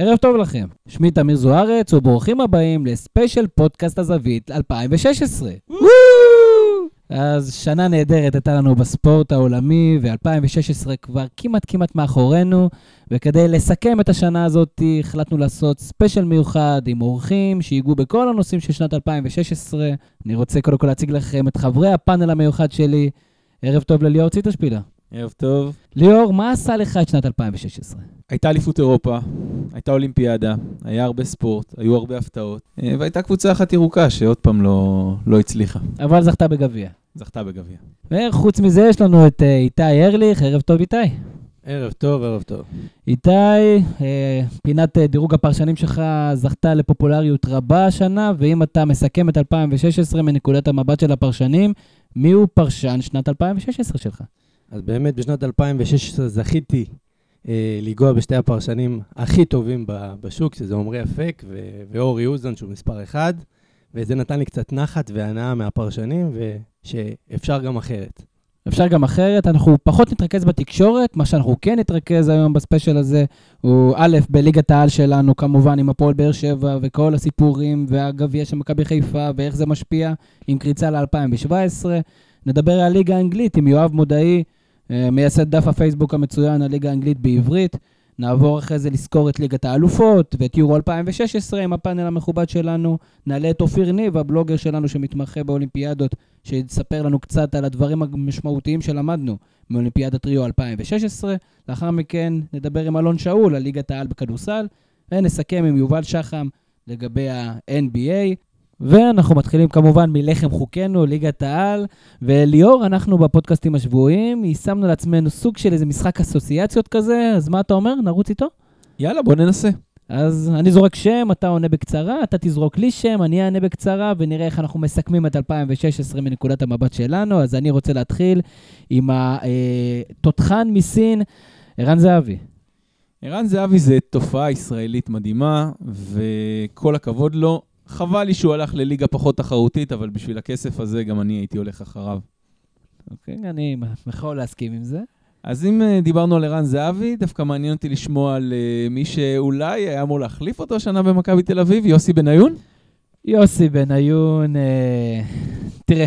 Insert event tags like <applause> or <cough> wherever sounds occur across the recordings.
ערב טוב לכם, שמי תמיר זוארץ, וברוכים הבאים לספיישל פודקאסט הזווית 2016. אז שנה נהדרת הייתה לנו בספורט העולמי, ו-2016 כבר כמעט כמעט מאחורינו, וכדי לסכם את השנה הזאת, החלטנו לעשות ספיישל מיוחד עם אורחים שיגעו בכל הנושאים של שנת 2016. אני רוצה קודם כל להציג לכם את חברי הפאנל המיוחד שלי. ערב טוב לליאור ציטרשפילה. ערב טוב. ליאור, מה עשה לך את שנת 2016? הייתה אליפות אירופה, הייתה אולימפיאדה, היה הרבה ספורט, היו הרבה הפתעות, אה, והייתה קבוצה אחת ירוקה שעוד פעם לא, לא הצליחה. אבל זכתה בגביע. זכתה בגביע. וחוץ מזה יש לנו את אה, איתי ארליך, ערב טוב איתי. ערב טוב, ערב טוב. איתי, אה, פינת אה, דירוג הפרשנים שלך זכתה לפופולריות רבה השנה, ואם אתה מסכם את 2016 מנקודת המבט של הפרשנים, מי הוא פרשן שנת 2016 שלך? אז באמת בשנת 2016 זכיתי אה, לנגוע בשתי הפרשנים הכי טובים בשוק, שזה עמרי אפק ו- ואורי אוזן, שהוא מספר אחד, וזה נתן לי קצת נחת והנאה מהפרשנים, ושאפשר גם אחרת. אפשר גם אחרת, אנחנו פחות נתרכז בתקשורת, מה שאנחנו כן נתרכז היום ב special הזה הוא א', בליגת העל שלנו, כמובן עם הפועל באר שבע וכל הסיפורים והגביע של מכבי חיפה ואיך זה משפיע עם קריצה ל-2017. נדבר על הליגה האנגלית עם יואב מודעי, מייסד דף הפייסבוק המצוין, הליגה האנגלית בעברית. נעבור אחרי זה לזכור את ליגת האלופות ואת יורו 2016 עם הפאנל המכובד שלנו. נעלה את אופיר ניב, הבלוגר שלנו שמתמחה באולימפיאדות, שיספר לנו קצת על הדברים המשמעותיים שלמדנו מאולימפיאדת ריו 2016. לאחר מכן נדבר עם אלון שאול על ליגת העל בכדורסל, ונסכם עם יובל שחם לגבי ה-NBA. ואנחנו מתחילים כמובן מלחם חוקנו, ליגת העל. וליאור, אנחנו בפודקאסטים השבועיים, יישמנו לעצמנו סוג של איזה משחק אסוציאציות כזה, אז מה אתה אומר? נרוץ איתו? יאללה, בוא ננסה. אז אני זורק שם, אתה עונה בקצרה, אתה תזרוק לי שם, אני אענה בקצרה, ונראה איך אנחנו מסכמים את 2016 מנקודת המבט שלנו. אז אני רוצה להתחיל עם התותחן מסין, ערן זהבי. ערן זהבי זה תופעה ישראלית מדהימה, וכל הכבוד לו. חבל לי שהוא הלך לליגה פחות תחרותית, אבל בשביל הכסף הזה גם אני הייתי הולך אחריו. אוקיי, אני יכול להסכים עם זה. אז אם אה, דיברנו על ערן זהבי, דווקא מעניין אותי לשמוע על אה, מי שאולי היה אמור להחליף אותו השנה במכבי תל אביב, יוסי בניון. יוסי בניון, אה, תראה,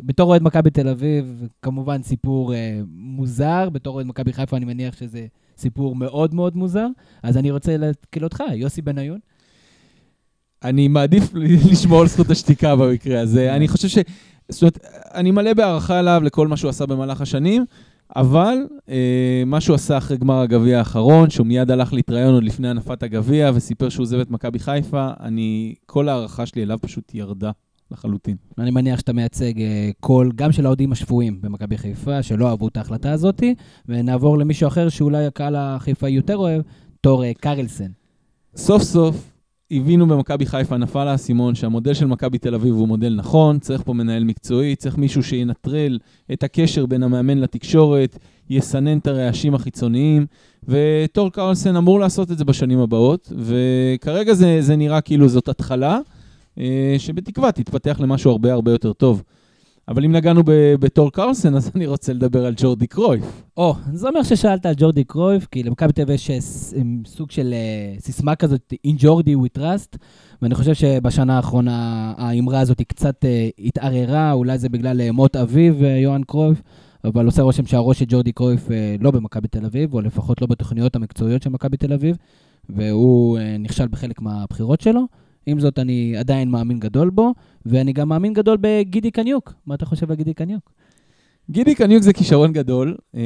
בתור אוהד מכבי תל אביב, כמובן סיפור אה, מוזר, בתור אוהד מכבי חיפה אני מניח שזה סיפור מאוד מאוד מוזר, אז אני רוצה להתקיל אותך, יוסי בניון. אני מעדיף <laughs> לשמור על זכות השתיקה במקרה הזה. אני חושב ש... זאת אומרת, אני מלא בהערכה אליו לכל מה שהוא עשה במהלך השנים, אבל אה, מה שהוא עשה אחרי גמר הגביע האחרון, שהוא מיד הלך להתראיין עוד לפני הנפת הגביע וסיפר שהוא עוזב את מכבי חיפה, אני, כל ההערכה שלי אליו פשוט ירדה לחלוטין. אני מניח שאתה מייצג אה, קול גם של האוהדים השפויים במכבי חיפה, שלא אהבו את ההחלטה הזאת, ונעבור למישהו אחר שאולי הקהל החיפאי יותר אוהב, תור אה, קרלסן. סוף סוף הבינו במכבי חיפה, נפל האסימון, שהמודל של מכבי תל אביב הוא מודל נכון, צריך פה מנהל מקצועי, צריך מישהו שינטרל את הקשר בין המאמן לתקשורת, יסנן את הרעשים החיצוניים, וטור קרלסן אמור לעשות את זה בשנים הבאות, וכרגע זה, זה נראה כאילו זאת התחלה, אה, שבתקווה תתפתח למשהו הרבה הרבה יותר טוב. אבל אם נגענו בתור קרלסן, אז אני רוצה לדבר על ג'ורדי קרויף. או, זה אומר ששאלת על ג'ורדי קרויף, כי למכבי תל אביב יש אה, סוג של אה, סיסמה כזאת, In Jordi we trust, ואני חושב שבשנה האחרונה האמרה הזאת היא קצת אה, התערערה, אולי זה בגלל מות אביו, יוהאן קרויף, אבל עושה רושם שהראש של ג'ורדי קרויף לא במכבי תל אביב, או לפחות לא בתוכניות המקצועיות של מכבי תל אביב, והוא נכשל בחלק מהבחירות שלו. עם זאת, אני עדיין מאמין גדול בו, ואני גם מאמין גדול בגידי קניוק. מה אתה חושב על גידי קניוק? גידי קניוק זה כישרון גדול, אה,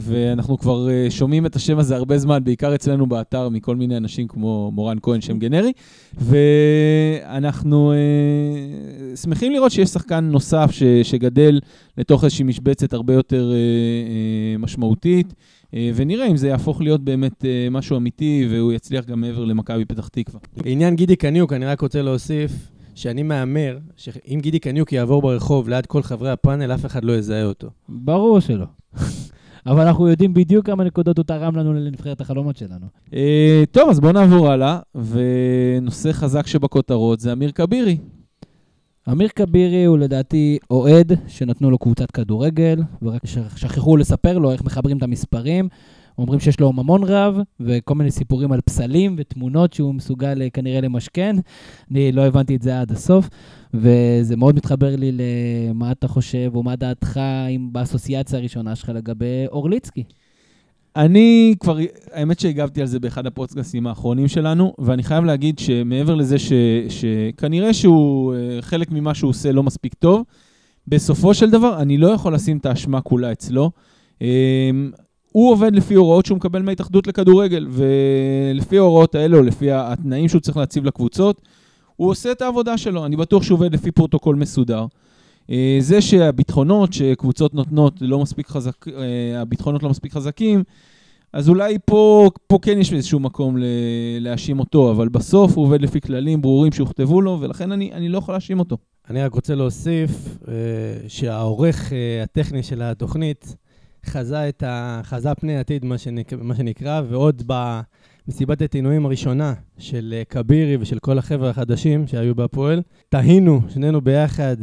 ואנחנו כבר אה, שומעים את השם הזה הרבה זמן, בעיקר אצלנו באתר, מכל מיני אנשים כמו מורן כהן, שם גנרי, ואנחנו אה, שמחים לראות שיש שחקן נוסף שגדל לתוך איזושהי משבצת הרבה יותר משמעותית, ונראה אם זה יהפוך להיות באמת אה, משהו אמיתי, והוא יצליח גם מעבר למכבי פתח תקווה. לעניין גידי קניוק, אני רק רוצה להוסיף שאני מהמר שאם גידי קניוק יעבור ברחוב ליד כל חברי הפאנל, אף אחד לא יזהה אותו. ברור שלא. <laughs> אבל אנחנו יודעים בדיוק כמה נקודות הוא תרם לנו לנבחרת החלומות שלנו. אה, טוב, אז בואו נעבור הלאה, ונושא חזק שבכותרות זה אמיר כבירי. אמיר כבירי הוא לדעתי אוהד שנתנו לו קבוצת כדורגל, ורק שכחו לספר לו איך מחברים את המספרים. אומרים שיש לו ממון רב, וכל מיני סיפורים על פסלים ותמונות שהוא מסוגל אה, כנראה למשכן. אני לא הבנתי את זה עד הסוף, וזה מאוד מתחבר לי למה אתה חושב, או מה דעתך באסוציאציה הראשונה שלך לגבי אורליצקי. אני כבר, האמת שהגבתי על זה באחד הפודקאסטים האחרונים שלנו, ואני חייב להגיד שמעבר לזה ש, שכנראה שהוא, אה, חלק ממה שהוא עושה לא מספיק טוב, בסופו של דבר אני לא יכול לשים את האשמה כולה אצלו. אמ, הוא עובד לפי הוראות שהוא מקבל מההתאחדות לכדורגל, ולפי ההוראות האלה, או לפי התנאים שהוא צריך להציב לקבוצות, הוא עושה את העבודה שלו. אני בטוח שהוא עובד לפי פרוטוקול מסודר. אה, זה שהביטחונות שקבוצות נותנות לא מספיק חזק, אה, הביטחונות לא מספיק חזקים, אז אולי פה, פה כן יש איזשהו מקום להאשים אותו, אבל בסוף הוא עובד לפי כללים ברורים שהוכתבו לו, ולכן אני, אני לא יכול להאשים אותו. אני רק רוצה להוסיף אה, שהעורך הטכני של התוכנית חזה, את ה, חזה פני עתיד, מה, שנק, מה שנקרא, ועוד במסיבת העינויים הראשונה של כבירי ושל כל החבר'ה החדשים שהיו בהפועל, תהינו שנינו ביחד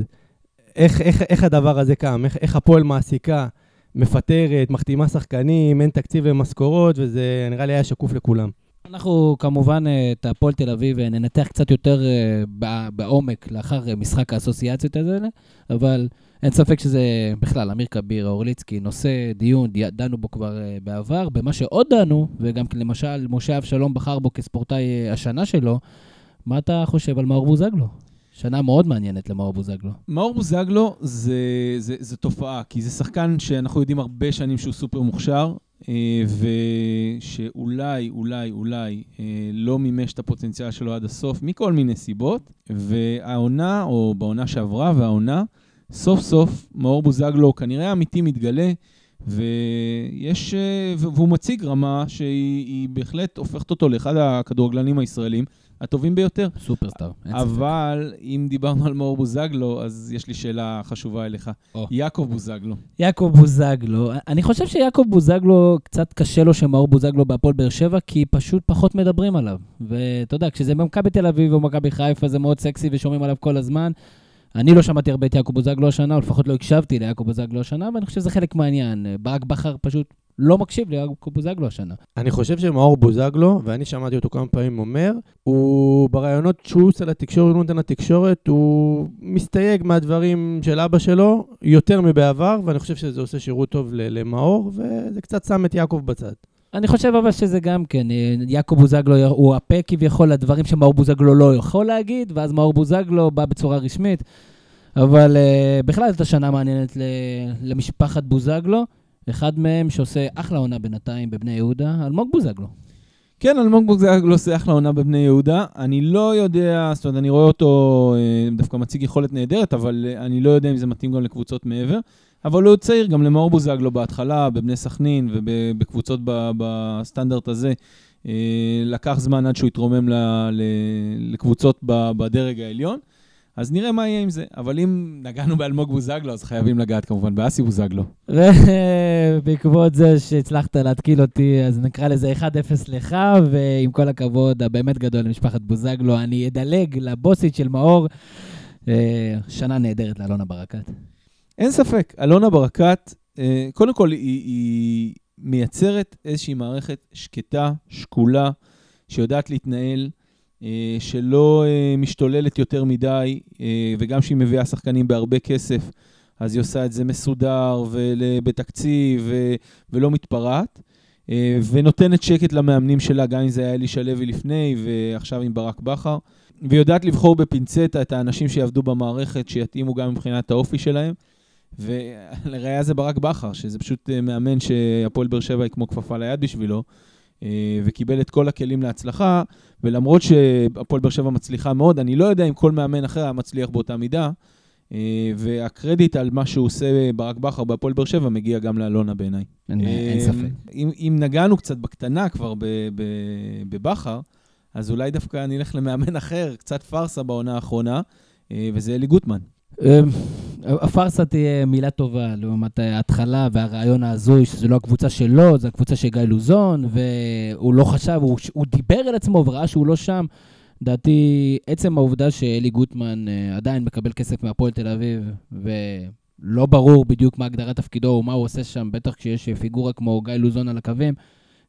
איך, איך, איך הדבר הזה קם, איך, איך הפועל מעסיקה, מפטרת, מחתימה שחקנים, אין תקציב ומשכורות, וזה נראה לי היה שקוף לכולם. אנחנו כמובן אה, את הפועל תל אביב אה, ננתח קצת יותר אה, בעומק לאחר משחק האסוציאציות האלה, אבל אין ספק שזה בכלל, אמיר כביר, אורליצקי, נושא דיון, דנו בו כבר בעבר. במה שעוד דנו, וגם למשל משה אבשלום בחר בו כספורטאי השנה שלו, מה אתה חושב על מאור בוזגלו? שנה מאוד מעניינת למאור בוזגלו. מאור בוזגלו זה, זה, זה תופעה, כי זה שחקן שאנחנו יודעים הרבה שנים שהוא סופר מוכשר, אה, ושאולי, אולי, אולי אה, לא מימש את הפוטנציאל שלו עד הסוף, מכל מיני סיבות, והעונה, או בעונה שעברה, והעונה, סוף סוף מאור בוזגלו כנראה אמיתי מתגלה, ויש, אה, והוא מציג רמה שהיא בהחלט הופכת אותו לאחד הכדורגלנים הישראלים. הטובים ביותר. סופרסטאר, אין ספק. אבל אם דיברנו על מאור בוזגלו, אז יש לי שאלה חשובה אליך. Oh. יעקב בוזגלו. יעקב בוזגלו. אני חושב שיעקב בוזגלו, קצת קשה לו שמאור בוזגלו בהפועל באר שבע, כי פשוט פחות מדברים עליו. ואתה יודע, כשזה במכבי תל אביב או מכבי חיפה, זה מאוד סקסי ושומעים עליו כל הזמן. אני לא שמעתי הרבה את יעקב בוזגלו השנה, או לפחות לא הקשבתי ליעקב בוזגלו השנה, ואני חושב שזה חלק מהעניין. ברק בכר פשוט לא מקשיב ליעקב בוזגלו השנה. אני חושב שמאור בוזגלו, ואני שמעתי אותו כמה פעמים אומר, הוא ברעיונות שהוא עושה לתקשורת, הוא נותן לתקשורת, הוא מסתייג מהדברים של אבא שלו יותר מבעבר, ואני חושב שזה עושה שירות טוב למאור, וזה קצת שם את יעקב בצד. אני חושב אבל שזה גם כן, אה, יעקב בוזגלו הוא הפה כביכול לדברים שמאור בוזגלו לא יכול להגיד, ואז מאור בוזגלו בא בצורה רשמית. אבל uh, בכלל זאת השנה מעניינת למשפחת בוזגלו. אחד מהם שעושה אחלה עונה בינתיים בבני יהודה, אלמוג בוזגלו. כן, אלמוג בוזגלו עושה אחלה עונה בבני יהודה. אני לא יודע, זאת אומרת, אני רואה אותו אה, דווקא מציג יכולת נהדרת, אבל אה, אני לא יודע אם זה מתאים גם לקבוצות מעבר. אבל הוא צעיר גם למאור בוזגלו בהתחלה, בבני סכנין ובקבוצות בסטנדרט הזה. אה, לקח זמן עד שהוא התרומם לקבוצות בדרג העליון. אז נראה מה יהיה עם זה. אבל אם נגענו באלמוג בוזגלו, אז חייבים לגעת כמובן באסי בוזגלו. ובעקבות זה שהצלחת להתקיל אותי, אז נקרא לזה 1-0 לך, ועם כל הכבוד הבאמת גדול למשפחת בוזגלו, אני אדלג לבוסית של מאור. אה, שנה נהדרת לאלונה ברקת. אין ספק, אלונה ברקת, אה, קודם כל, היא, היא מייצרת איזושהי מערכת שקטה, שקולה, שיודעת להתנהל. אה, שלא אה, משתוללת יותר מדי, אה, וגם שהיא מביאה שחקנים בהרבה כסף, אז היא עושה את זה מסודר ובתקציב ולא מתפרעת, ונותנת שקט למאמנים שלה, גם אם זה היה אלישע לוי לפני ועכשיו עם ברק בכר, ויודעת לבחור בפינצטה את האנשים שיעבדו במערכת, שיתאימו גם מבחינת האופי שלהם. ולראיה זה ברק בכר, שזה פשוט מאמן שהפועל באר שבע היא כמו כפפה ליד בשבילו, וקיבל את כל הכלים להצלחה, ולמרות שהפועל באר שבע מצליחה מאוד, אני לא יודע אם כל מאמן אחר היה מצליח באותה מידה, אה, והקרדיט על מה שהוא עושה ברק בכר בהפועל באר שבע מגיע גם לאלונה בעיניי. אין, אין אה, ספק. אם, אם נגענו קצת בקטנה כבר בבכר, אז אולי דווקא נלך למאמן אחר, קצת פארסה בעונה האחרונה, וזה אלי גוטמן. אמ, הפארסה תהיה מילה טובה לעומת ההתחלה והרעיון ההזוי, שזו לא הקבוצה שלו, זו הקבוצה של גיא לוזון, והוא לא חשב, הוא, הוא דיבר על עצמו וראה שהוא לא שם. לדעתי, עצם העובדה שאלי גוטמן uh, עדיין מקבל כסף מהפועל תל אביב, ולא ברור בדיוק מה הגדרת תפקידו ומה הוא עושה שם, בטח כשיש פיגורה כמו גיא לוזון על הקווים, אה,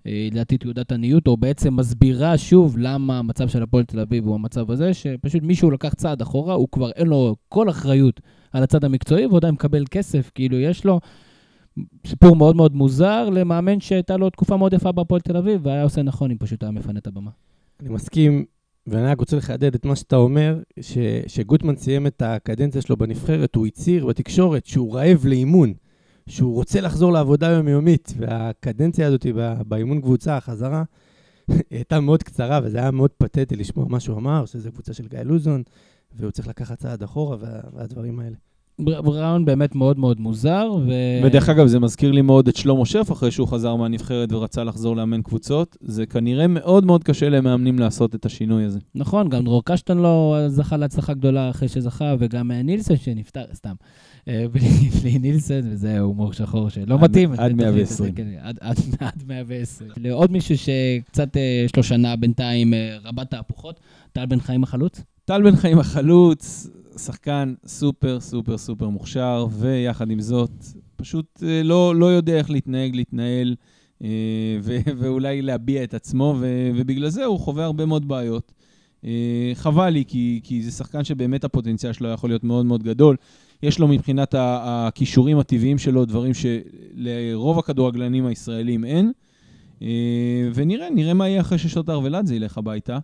לדעתי תעודת עניות, או בעצם מסבירה שוב למה המצב של הפועל תל אביב הוא המצב הזה, שפשוט מישהו לקח צעד אחורה, הוא כבר אין לו כל אחריות על הצד המקצועי, והוא עדיין מקבל כסף, כאילו יש לו סיפור מאוד מאוד מוזר למאמן שהייתה לו תקופה מאוד יפה בהפועל תל אביב, והיה עושה נכון אם פשוט היה מפנה את הבמה. אני מסכים, ואני רק רוצה לחדד את מה שאתה אומר, ש, שגוטמן סיים את הקדנציה שלו בנבחרת, הוא הצהיר בתקשורת שהוא רעב לאימון, שהוא רוצה לחזור לעבודה יומיומית, והקדנציה הזאת באימון קבוצה, החזרה, <laughs> הייתה מאוד קצרה, וזה היה מאוד פתטי לשמוע מה שהוא אמר, שזו קבוצה של גיא לוזון, והוא צריך לקחת צעד אחורה, וה, והדברים האלה. רעיון באמת מאוד מאוד מוזר. ו... ודרך אגב, זה מזכיר לי מאוד את שלמה שף אחרי שהוא חזר מהנבחרת ורצה לחזור לאמן קבוצות. זה כנראה מאוד מאוד קשה למאמנים לעשות את השינוי הזה. נכון, גם דרור קשטן לא זכה להצלחה גדולה אחרי שזכה, וגם נילסון שנפטר, סתם. אה, <laughs> בלי נילסון, וזה הומור שחור שלא מתאים. עד 120. כן, עד, עד, עד 120. לעוד מישהו שקצת אה, יש לו שנה בינתיים אה, רבת תהפוכות, טל בן חיים החלוץ? טל בן חיים החלוץ, שחקן סופר סופר סופר מוכשר, ויחד עם זאת, פשוט לא, לא יודע איך להתנהג, להתנהל, ו- <laughs> ואולי להביע את עצמו, ו- ובגלל זה הוא חווה הרבה מאוד בעיות. חבל לי, כי, כי זה שחקן שבאמת הפוטנציאל שלו יכול להיות מאוד מאוד גדול. יש לו מבחינת הכישורים הטבעיים שלו דברים שלרוב הכדורגלנים הישראלים אין. ונראה, נראה מה יהיה אחרי ששוטר ולאדזה ילך הביתה.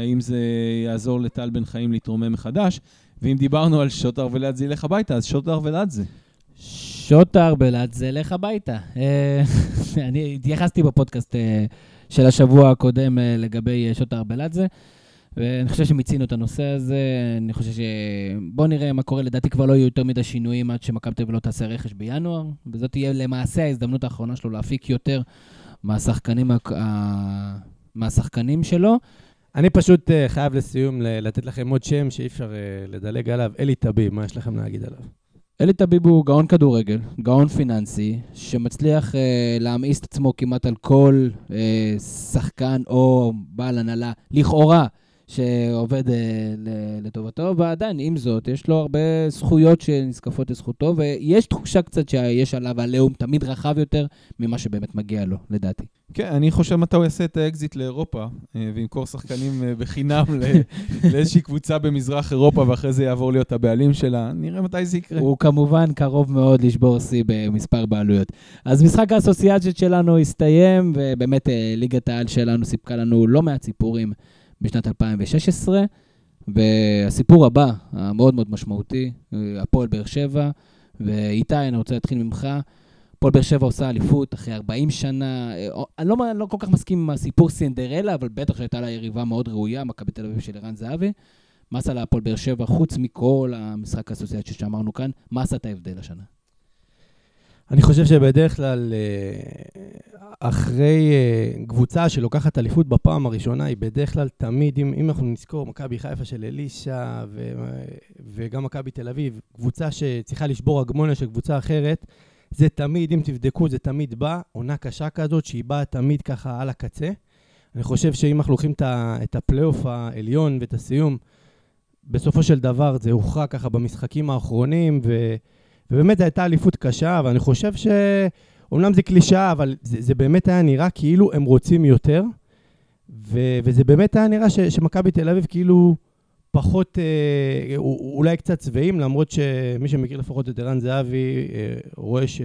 האם זה יעזור לטל בן חיים להתרומם מחדש. ואם דיברנו על שוטר ולאדזה ילך הביתה, אז שוטר ולאדזה. שוטר בלאדזה לך הביתה. אה, <laughs> אני התייחסתי בפודקאסט אה, של השבוע הקודם אה, לגבי שוטר בלאדזה, ואני חושב שמיצינו את הנושא הזה. אני חושב ש... בואו נראה מה קורה. לדעתי כבר לא יהיו יותר מדי שינויים עד שמכבי תל אביב לא תעשה רכש בינואר, וזאת תהיה למעשה ההזדמנות האחרונה שלו להפיק יותר מהשחקנים, מהשחקנים שלו. אני פשוט uh, חייב לסיום לתת לכם עוד שם שאי אפשר uh, לדלג עליו, אלי טביב, מה יש לכם להגיד עליו? אלי טביב הוא גאון כדורגל, גאון פיננסי, שמצליח אה, להמאיס את עצמו כמעט על כל אה, שחקן או בעל הנהלה, לכאורה, שעובד אה, לטובתו, ועדיין, עם זאת, יש לו הרבה זכויות שנזקפות לזכותו, ויש תחושה קצת שיש עליו עליהום תמיד רחב יותר ממה שבאמת מגיע לו, לדעתי. כן, אני חושב מתי הוא יעשה את האקזיט לאירופה, אה, וימכור שחקנים אה, בחינם <laughs> לאיזושהי קבוצה במזרח אירופה, ואחרי זה יעבור להיות הבעלים שלה. נראה מתי זה יקרה. הוא כמובן קרוב מאוד לשבור שיא במספר בעלויות. אז משחק האסוציאציות שלנו הסתיים, ובאמת ליגת העל שלנו סיפקה לנו לא מעט סיפורים. בשנת 2016, והסיפור הבא, המאוד מאוד משמעותי, הפועל באר שבע, ואיתי, אני רוצה להתחיל ממך. הפועל באר שבע עושה אליפות אחרי 40 שנה. אני לא, לא כל כך מסכים עם הסיפור סינדרלה, אבל בטח שהייתה לה יריבה מאוד ראויה, מכבי תל אביב של ערן זהבי. מה עשה להפועל באר שבע, חוץ מכל המשחק האסוציאציה שאמרנו כאן, מה עשה את ההבדל השנה? אני חושב שבדרך כלל, אה, אחרי אה, קבוצה שלוקחת אליפות בפעם הראשונה, היא בדרך כלל תמיד, אם, אם אנחנו נזכור, מכבי חיפה של אלישע ו, וגם מכבי תל אביב, קבוצה שצריכה לשבור הגמוניה של קבוצה אחרת, זה תמיד, אם תבדקו, זה תמיד בא, עונה קשה כזאת, שהיא באה תמיד ככה על הקצה. אני חושב שאם אנחנו לוקחים את הפלייאוף העליון ואת הסיום, בסופו של דבר זה הוכרע ככה במשחקים האחרונים, ו... ובאמת זו הייתה אליפות קשה, ואני חושב ש... אומנם זה קלישאה, אבל זה, זה באמת היה נראה כאילו הם רוצים יותר, ו, וזה באמת היה נראה שמכבי תל אביב כאילו פחות, אה, אולי קצת שבעים, למרות שמי שמכיר לפחות את ערן זהבי אה, רואה ש...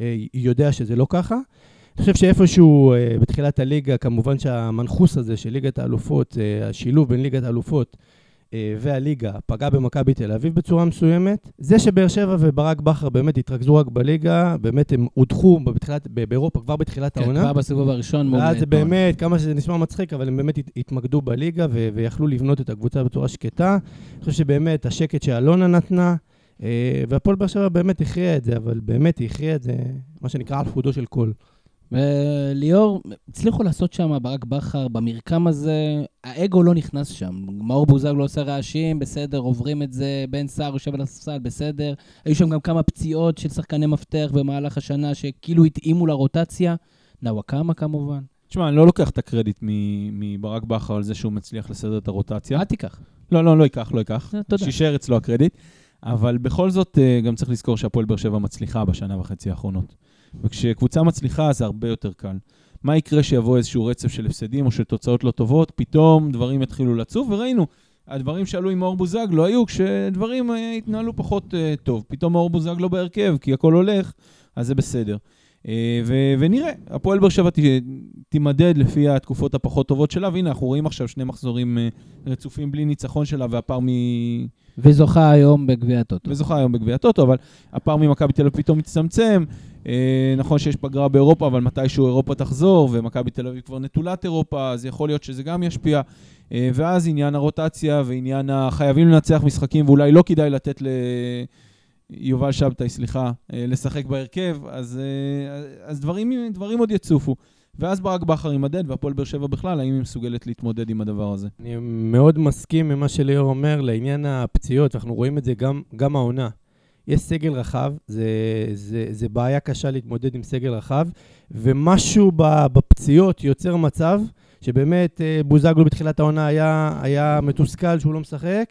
אה, יודע שזה לא ככה. אני חושב שאיפשהו אה, בתחילת הליגה, כמובן שהמנחוס הזה של ליגת האלופות, אה, השילוב בין ליגת האלופות והליגה פגע במכבי תל אביב בצורה מסוימת. זה שבאר שבע וברק בכר באמת התרכזו רק בליגה, באמת הם הודחו בתחילת, באירופה כבר בתחילת כן, העונה. כן, כבר בסיבוב הראשון מול... ואז זה באמת, כמה שזה נשמע מצחיק, אבל הם באמת התמקדו בליגה ו- ויכלו לבנות את הקבוצה בצורה שקטה. אני חושב שבאמת השקט שאלונה נתנה, אה, והפועל באר שבע באמת הכריע את זה, אבל באמת הכריע את זה, מה שנקרא על חודו של קול. וליאור, הצליחו לעשות שם ברק בכר, במרקם הזה, האגו לא נכנס שם. מאור בוזגלו עושה רעשים, בסדר, עוברים את זה, בן סער יושב על הספסל, בסדר. היו שם גם כמה פציעות של שחקני מפתח במהלך השנה, שכאילו התאימו לרוטציה. נוואקמה כמובן. תשמע, אני לא לוקח את הקרדיט מברק בכר על זה שהוא מצליח לסדר את הרוטציה. אל תיקח. לא, לא, לא ייקח, לא ייקח. אה, תודה. שישאר אצלו הקרדיט. אבל בכל זאת, אה, גם צריך לזכור שהפועל באר שבע מצליחה בשנה וחצי האחרונות. וכשקבוצה מצליחה זה הרבה יותר קל. מה יקרה שיבוא איזשהו רצף של הפסדים או של תוצאות לא טובות, פתאום דברים יתחילו לצוף, וראינו, הדברים שעלו עם מאור בוזגלו היו כשדברים אה, התנהלו פחות אה, טוב. פתאום מאור בוזגלו בהרכב, כי הכל הולך, אז זה בסדר. אה, ו- ונראה, הפועל באר שבע ת- תימדד לפי התקופות הפחות טובות שלה, והנה, אנחנו רואים עכשיו שני מחזורים אה, רצופים בלי ניצחון שלה, והפער מ... וזוכה היום בגביע הטוטו. וזוכה היום בגביע הטוטו, אבל הפער ממכבי תל אביב פתאום מצטמצם. אה, נכון שיש פגרה באירופה, אבל מתישהו אירופה תחזור, ומכבי תל אביב כבר נטולת אירופה, אז יכול להיות שזה גם ישפיע. אה, ואז עניין הרוטציה ועניין החייבים לנצח משחקים, ואולי לא כדאי לתת ליובל שבתאי, סליחה, אה, לשחק בהרכב, אז, אז דברים, דברים עוד יצופו. ואז ברק בכר יימדד, והפועל באר שבע בכלל, האם היא מסוגלת להתמודד עם הדבר הזה. אני מאוד מסכים עם מה שליאור אומר לעניין הפציעות, ואנחנו רואים את זה גם, גם העונה. יש סגל רחב, זה, זה, זה בעיה קשה להתמודד עם סגל רחב, ומשהו בפציעות יוצר מצב שבאמת אה, בוזגלו בתחילת העונה היה, היה מתוסכל שהוא לא משחק,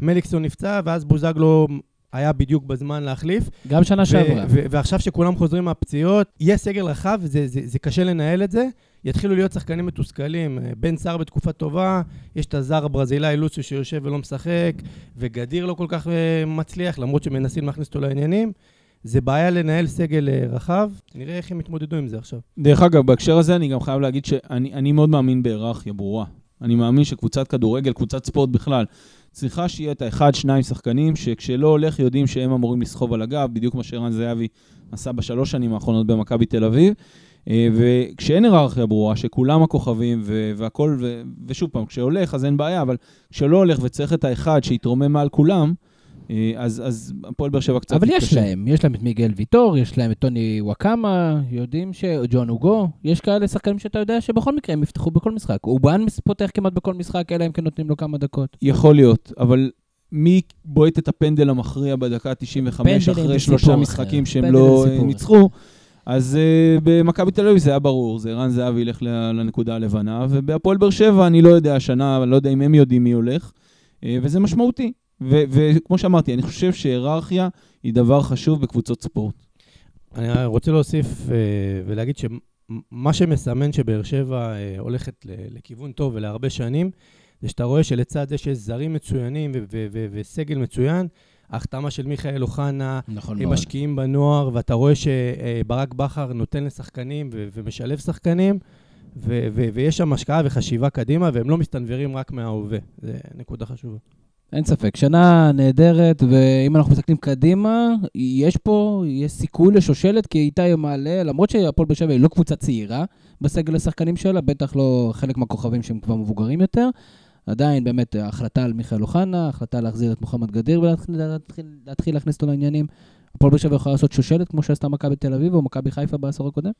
מליקסון נפצע, ואז בוזגלו היה בדיוק בזמן להחליף. גם שנה שעברה. ועכשיו שכולם חוזרים מהפציעות, יהיה סגל רחב, זה, זה, זה קשה לנהל את זה. יתחילו להיות שחקנים מתוסכלים. אה, בן סער בתקופה טובה, יש את הזר הברזילאי לוציו שיושב ולא משחק, וגדיר לא כל כך אה, מצליח, למרות שמנסים להכניס אותו לעניינים. זה בעיה לנהל סגל אה, רחב, נראה איך הם יתמודדו עם זה עכשיו. דרך אגב, בהקשר הזה אני גם חייב להגיד שאני אני מאוד מאמין בהיררכיה ברורה. אני מאמין שקבוצת כדורגל, קבוצת ספורט בכלל, צריכה שיהיה את האחד, שניים שחקנים, שכשלא הולך יודעים שהם אמורים לסחוב על הגב, בדיוק מה שערן זהבי עשה בשלוש שנים האחרונות במכבי תל אביב. אה, וכשאין היררכיה ברורה, שכולם הכוכבים ו- והכל, ו- ושוב פעם, כשהולך אז אין בעיה, אבל כשלא הולך וצריך את האחד שיתרומם מעל כולם, אה, אז, אז הפועל באר שבע קצת אבל יש מתקשה. להם, יש להם את מיגל ויטור, יש להם את טוני וואקמה, יודעים ש... ג'ון אוגו, יש כאלה שחקנים שאתה יודע שבכל מקרה הם יפתחו בכל משחק. אובן פותח כמעט בכל משחק, אלא אם כן נותנים לו כמה דקות. יכול להיות, אבל מי בועט את הפנדל המכריע בדקה 95 פנדלים אחרי זה שלושה משחקים אחר. שהם לא אה, ניצחו? אז uh, במכבי תל אביב זה היה ברור, זה ערן זהבי ילך לנקודה הלבנה, ובהפועל באר שבע אני לא יודע השנה, אני לא יודע אם הם יודעים מי הולך, uh, וזה משמעותי. וכמו שאמרתי, אני חושב שהיררכיה היא דבר חשוב בקבוצות ספורט. אני רוצה להוסיף אה, ולהגיד שמה שמסמן שבאר שבע אה, הולכת לכיוון טוב ולהרבה שנים, זה שאתה רואה שלצד זה שיש זרים מצוינים וסגל מצוין, ההחתמה של מיכאל אוחנה, נכון הם מאוד. משקיעים בנוער, ואתה רואה שברק בכר נותן לשחקנים ו- ומשלב שחקנים, ו- ו- ויש שם השקעה וחשיבה קדימה, והם לא מסתנוורים רק מההווה. זו נקודה חשובה. אין ספק, שנה נהדרת, ואם אנחנו מסתכלים קדימה, יש פה, יש סיכוי לשושלת, כי איתי מעלה, למרות שהפועל באר שבע היא לא קבוצה צעירה בסגל השחקנים שלה, בטח לא חלק מהכוכבים שהם כבר מבוגרים יותר. עדיין באמת ההחלטה על מיכאל אוחנה, החלטה להחזיר את מוחמד גדיר ולהתחיל להתחיל, להתחיל להכניס אותו לעניינים. הפועל באר שבע יכולה לעשות שושלת כמו שעשתה מכבי תל אביב או מכבי חיפה בעשור הקודם?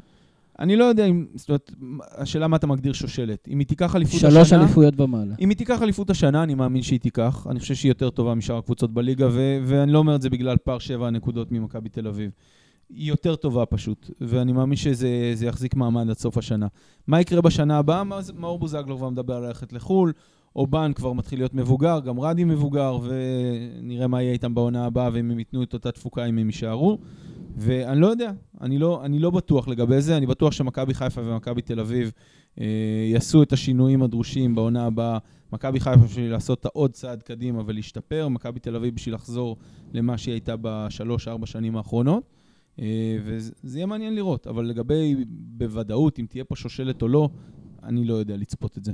אני לא יודע אם, זאת אומרת, השאלה מה אתה מגדיר שושלת. אם היא תיקח אליפות השנה... שלוש אליפויות ומעלה. אם היא תיקח אליפות השנה, אני מאמין שהיא תיקח. אני חושב שהיא יותר טובה משאר הקבוצות בליגה, ו- ואני לא אומר את זה בגלל פער שבע הנקודות ממכבי תל אביב. היא יותר טובה פשוט, ואני מאמין שזה זה יחזיק מעמד עד סוף השנה. מה יקרה בשנה הבאה? מאור בוזגלו כבר מדבר על ללכת לחו"ל, אובן כבר מתחיל להיות מבוגר, גם רדי מבוגר, ונראה מה יהיה איתם בעונה הבאה, ואם הם ייתנו את אותה תפוקה, אם הם יישארו. ואני לא יודע, אני לא, אני לא בטוח לגבי זה, אני בטוח שמכבי חיפה ומכבי תל אביב אה, יעשו את השינויים הדרושים בעונה הבאה. מכבי חיפה בשביל לעשות את העוד צעד קדימה ולהשתפר, מכבי תל אביב בשביל לחזור למה שהיא הייתה בשלוש-ארבע שנים האחרונות. אה, וזה יהיה מעניין לראות, אבל לגבי בוודאות, אם תהיה פה שושלת או לא, אני לא יודע לצפות את זה.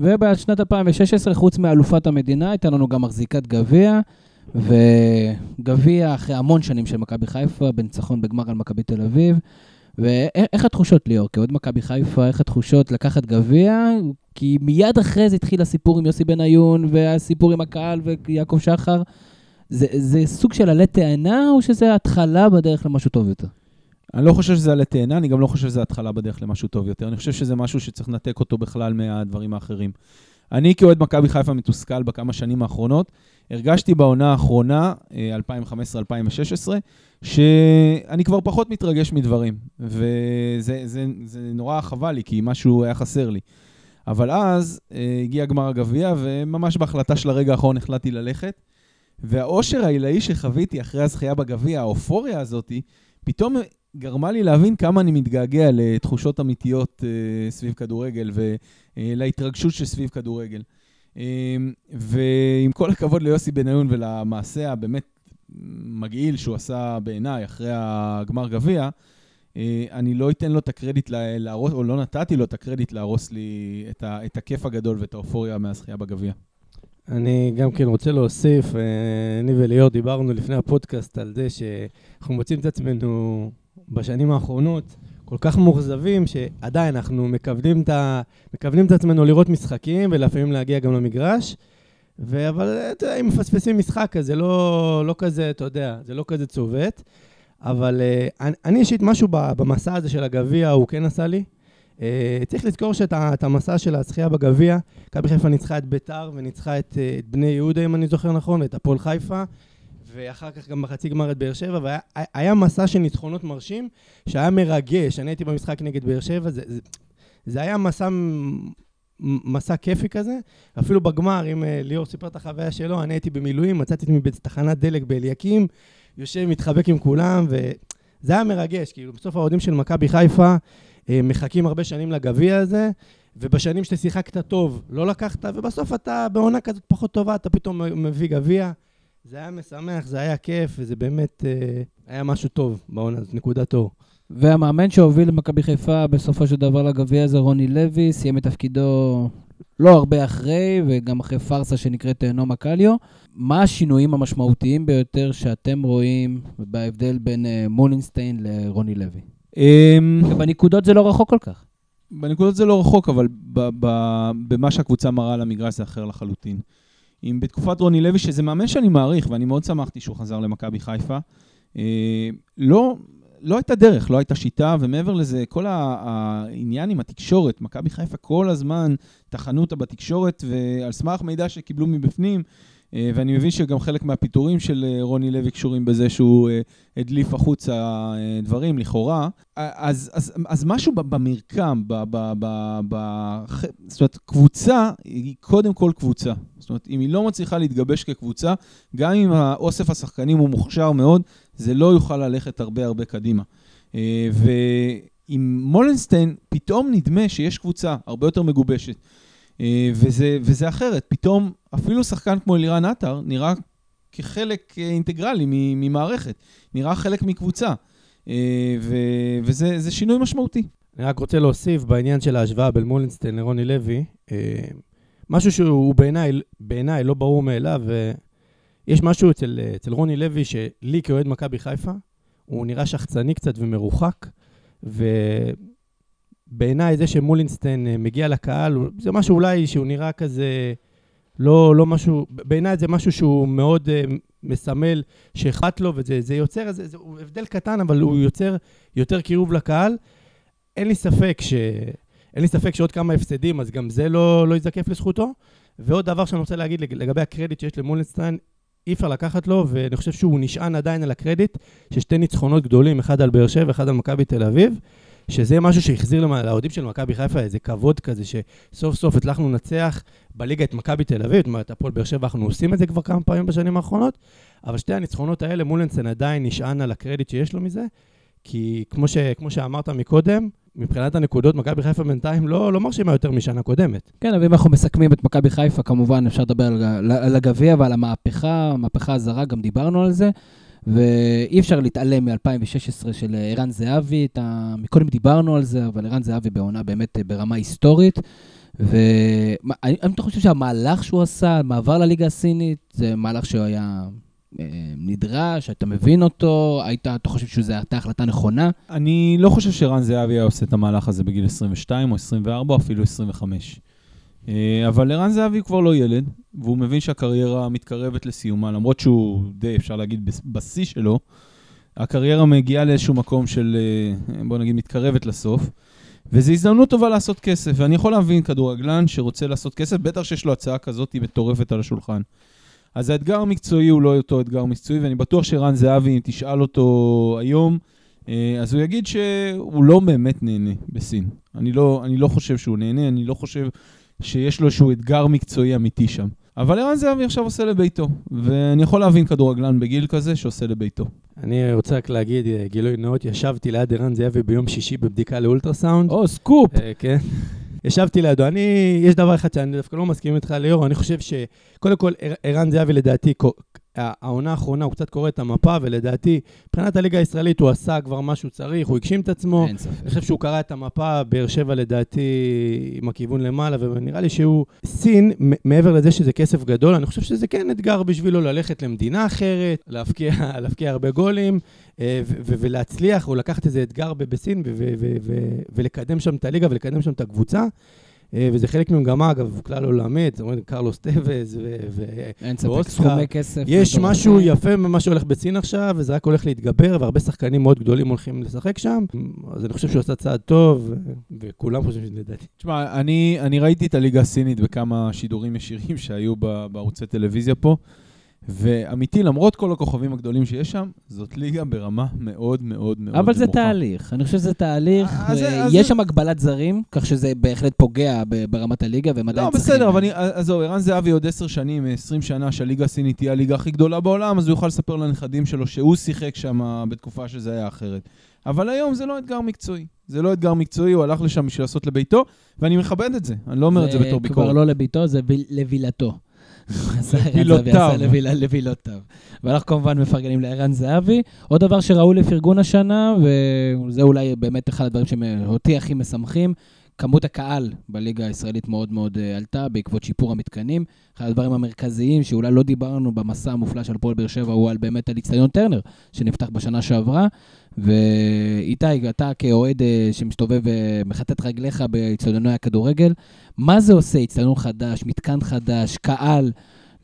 ובשנת 2016, חוץ מאלופת המדינה, הייתה לנו גם מחזיקת גביע, וגביע אחרי המון שנים של מכבי חיפה, בניצחון בגמר על מכבי תל אביב. ואיך התחושות, ליאור? כאוהד מכבי חיפה, איך התחושות לקחת גביע? כי מיד אחרי זה התחיל הסיפור עם יוסי בניון, והסיפור עם הקהל ויעקב שחר. זה, זה סוג של עלה תאנה, או שזה התחלה בדרך למשהו טוב יותר? אני לא חושב שזה עלה תאנה, אני גם לא חושב שזה התחלה בדרך למשהו טוב יותר. אני חושב שזה משהו שצריך לנתק אותו בכלל מהדברים האחרים. אני כאוהד מכבי חיפה מתוסכל בכמה שנים האחרונות. הרגשתי בעונה האחרונה, אה, 2015-2016, שאני כבר פחות מתרגש מדברים. וזה זה, זה נורא חבל לי, כי משהו היה חסר לי. אבל אז אה, הגיע גמר הגביע, וממש בהחלטה של הרגע האחרון החלטתי ללכת. והאושר העילאי שחוויתי אחרי הזכייה בגביע, האופוריה הזאתי, פתאום גרמה לי להבין כמה אני מתגעגע לתחושות אמיתיות אה, סביב כדורגל ולהתרגשות שסביב כדורגל. אה, ועם כל הכבוד ליוסי בניון ולמעשה הבאמת מגעיל שהוא עשה בעיניי אחרי הגמר גביע, אה, אני לא אתן לו את הקרדיט להרוס, או לא נתתי לו את הקרדיט להרוס לי את, ה, את הכיף הגדול ואת האופוריה מהזכייה בגביע. אני גם כן רוצה להוסיף, אה, אני וליאור דיברנו לפני הפודקאסט על זה שאנחנו מוצאים את עצמנו בשנים האחרונות כל כך מאוכזבים, שעדיין אנחנו מכוונים את, ה... מכוונים את עצמנו לראות משחקים ולפעמים להגיע גם למגרש. ו... אבל אתה יודע, אם מפספסים משחק, אז זה לא, לא כזה, אתה יודע, זה לא כזה צובט. אבל uh, אני אישית, משהו במסע הזה של הגביע, הוא כן עשה לי. Uh, צריך לזכור שאת המסע של הזכייה בגביע, מכבי חיפה ניצחה את ביתר וניצחה את, uh, את בני יהודה, אם אני זוכר נכון, ואת הפועל חיפה, ואחר כך גם בחצי גמר את באר שבע, והיה מסע של ניצחונות מרשים, שהיה מרגש. אני הייתי במשחק נגד באר שבע, זה, זה, זה היה מסע, מסע כיפי כזה. אפילו בגמר, אם uh, ליאור סיפר את החוויה שלו, אני הייתי במילואים, מצאתי את בתחנת דלק באליקים, יושב, מתחבק עם כולם, וזה היה מרגש. כאילו, בסוף האוהדים של מכבי חיפה אה, מחכים הרבה שנים לגביע הזה, ובשנים שאתה שיחקת טוב, לא לקחת, ובסוף אתה בעונה כזאת פחות טובה, אתה פתאום מביא גביע. זה היה משמח, זה היה כיף, וזה באמת אה, היה משהו טוב בעונה הזאת, נקודת אור. והמאמן שהוביל למכבי חיפה בסופו של דבר לגביע זה רוני לוי, סיים את תפקידו לא הרבה אחרי, וגם אחרי פארסה שנקראת אה, נומה קליו. מה השינויים המשמעותיים ביותר שאתם רואים בהבדל בין uh, מולינסטיין לרוני לוי? Um, בנקודות זה לא רחוק כל כך. בנקודות זה לא רחוק, אבל במה שהקבוצה מראה על המגרש זה אחר לחלוטין. אם בתקופת רוני לוי, שזה מאמן שאני מעריך, ואני מאוד שמחתי שהוא חזר למכבי חיפה, אה, לא, לא הייתה דרך, לא הייתה שיטה, ומעבר לזה, כל העניין עם התקשורת, מכבי חיפה כל הזמן טחנו אותה בתקשורת, ועל סמך מידע שקיבלו מבפנים, ואני מבין שגם חלק מהפיטורים של אה, רוני לוי קשורים בזה שהוא אה, הדליף החוצה דברים, לכאורה. אז, אז, אז משהו במרקם, ב, ב, ב, ב, זאת אומרת, קבוצה היא קודם כל קבוצה. זאת אומרת, אם היא לא מצליחה להתגבש כקבוצה, גם אם האוסף השחקנים הוא מוכשר מאוד, זה לא יוכל ללכת הרבה הרבה קדימה. ועם מולנסטיין, פתאום נדמה שיש קבוצה הרבה יותר מגובשת. אה, וזה, וזה אחרת, פתאום אפילו שחקן כמו אלירן עטר נראה כחלק אה, אינטגרלי ממערכת, נראה חלק מקבוצה, אה, ו, וזה שינוי משמעותי. אני רק רוצה להוסיף בעניין של ההשוואה בין מולינסטיין לרוני לוי, משהו שהוא בעיניי, בעיניי לא ברור מאליו, יש משהו אצל, אצל רוני לוי שלי כאוהד מכבי חיפה, הוא נראה שחצני קצת ומרוחק, ו... בעיניי זה שמולינסטיין אה, מגיע לקהל, זה משהו אולי שהוא נראה כזה, לא, לא משהו, בעיניי זה משהו שהוא מאוד uh, מסמל שאכפת לו, וזה יוצר איזה, זה הבדל קטן, אבל הוא יוצר יותר קירוב לקהל. אין לי ספק ש... אין לי ספק שעוד כמה הפסדים, אז גם זה לא, לא יזקף לזכותו. ועוד דבר שאני רוצה להגיד לגבי הקרדיט שיש למולינסטיין, אי אפשר לקחת לו, ואני חושב שהוא נשען עדיין על הקרדיט, ששתי ניצחונות גדולים, אחד על באר שבע, ואחד על מכבי תל אביב. שזה משהו שהחזיר לאוהדים של מכבי חיפה איזה כבוד כזה, שסוף סוף הצלחנו לנצח בליגה את מכבי תל אביב, זאת אומרת, הפועל באר שבע, אנחנו עושים את זה כבר כמה פעמים בשנים האחרונות, אבל שתי הניצחונות האלה, מולנסן עדיין נשען על הקרדיט שיש לו מזה, כי כמו, ש, כמו שאמרת מקודם, מבחינת הנקודות, מכבי חיפה בינתיים לא, לא מרשימה יותר משנה קודמת. כן, אבל אם אנחנו מסכמים את מכבי חיפה, כמובן אפשר לדבר על, על הגביע ועל המהפכה, המהפכה הזרה, גם דיברנו על זה. ואי אפשר להתעלם מ-2016 של ערן זהבי, ה... מקודם דיברנו על זה, אבל ערן זהבי בעונה באמת ברמה היסטורית. והאם אתה חושב שהמהלך שהוא עשה, המעבר לליגה הסינית, זה מהלך שהוא היה אה, נדרש, אתה מבין אותו, היית, אתה חושב שזו הייתה החלטה נכונה? אני לא חושב שערן זהבי היה עושה את המהלך הזה בגיל 22 או 24 או אפילו 25. אה, אבל ערן זהבי כבר לא ילד, והוא מבין שהקריירה מתקרבת לסיומה, למרות שהוא די, אפשר להגיד, בשיא שלו. הקריירה מגיעה לאיזשהו מקום של, אה, בוא נגיד, מתקרבת לסוף. וזו הזדמנות טובה לעשות כסף, ואני יכול להבין כדורגלן שרוצה לעשות כסף, בטח שיש לו הצעה כזאת מטורפת על השולחן. אז האתגר המקצועי הוא לא אותו אתגר מקצועי, ואני בטוח שרן זהבי, אם תשאל אותו היום, אה, אז הוא יגיד שהוא לא באמת נהנה בסין. אני לא, אני לא חושב שהוא נהנה, אני לא חושב שיש לו איזשהו אתגר מקצועי אמיתי שם. אבל ערן זהבי עכשיו עושה לביתו, ואני יכול להבין כדורגלן בגיל כזה שעושה לביתו. אני רוצה רק להגיד, אה, גילוי נאות, ישבתי ליד ערן זהבי ביום שישי בבדיקה לאולטרסאונד. או, סקופ. אה, כן. ישבתי לידו. אני, יש דבר אחד שאני דווקא לא מסכים איתך, ליאור, אני חושב שקודם כל, ער- ערן זהבי לדעתי, העונה האחרונה הוא קצת קורא את המפה, ולדעתי, מבחינת הליגה הישראלית הוא עשה כבר מה שהוא צריך, הוא הגשים את עצמו. אין ספק. אני חושב שהוא קרא את המפה, באר שבע לדעתי עם הכיוון למעלה, ונראה לי שהוא... סין, מעבר לזה שזה כסף גדול, אני חושב שזה כן אתגר בשבילו ללכת למדינה אחרת, להבקיע, <laughs> להבקיע הרבה גולים, אה, ולהצליח, או לקחת איזה אתגר בסין, ולקדם שם את הליגה ולקדם שם את הקבוצה. אה, וזה חלק ממגמה, אגב, כלל עולמית, זאת אומרת, קרלוס טוויז ואוסקר. סכומי כסף. יש. משהו יפה ממה שהולך בסין עכשיו, וזה רק הולך להתגבר, והרבה שחקנים מאוד גדולים הולכים לשחק שם. אז אני חושב שהוא עשה צעד טוב, וכולם חושבים שזה לדעתי. תשמע, אני, אני ראיתי את הליגה הסינית בכמה שידורים ישירים שהיו בערוצי טלוויזיה פה, ואמיתי, למרות כל הכוכבים הגדולים שיש שם, זאת ליגה ברמה מאוד מאוד מאוד אבל זה נמוכה. תהליך, אני חושב שזה תהליך. אז זה- אה, אז יש זה- שם הגבלת זרים, כך שזה בהחלט פוגע ב- ברמת הליגה, והם עדיין לא, צריכים... בסדר, אבל אני, עזוב, ערן זהבי עוד עשר שנים, 20 שנה, שהליגה הסינית תהיה הליגה הכי גדולה בעולם, אז הוא יוכל לספר לנכדים שלו שהוא שיחק שם בתקופה שזה היה אחרת. אבל היום זה לא אתגר מקצועי. זה לא אתגר מקצועי, הוא הלך לשם בשביל לעשות לביתו, ואני מכבד את זה, אני לא אומר את זה בתור כבר ביקורת. לא לביתו, זה ויל- לבילתו. <laughs> לבילותיו. לבילותיו. ואנחנו כמובן מפרגנים לערן זהבי. עוד דבר שראוי לפרגון השנה, וזה אולי באמת אחד הדברים שאותי הכי משמחים, כמות הקהל בליגה הישראלית מאוד מאוד אה, עלתה בעקבות שיפור המתקנים. אחד הדברים המרכזיים שאולי לא דיברנו במסע המופלא של הפועל באר שבע הוא על באמת על איצטדיון טרנר, שנפתח בשנה שעברה. ואיתי, אתה כאוהד אה, שמסתובב ומכתת רגליך באיצטדיוני הכדורגל, מה זה עושה, איצטדיון חדש, מתקן חדש, קהל,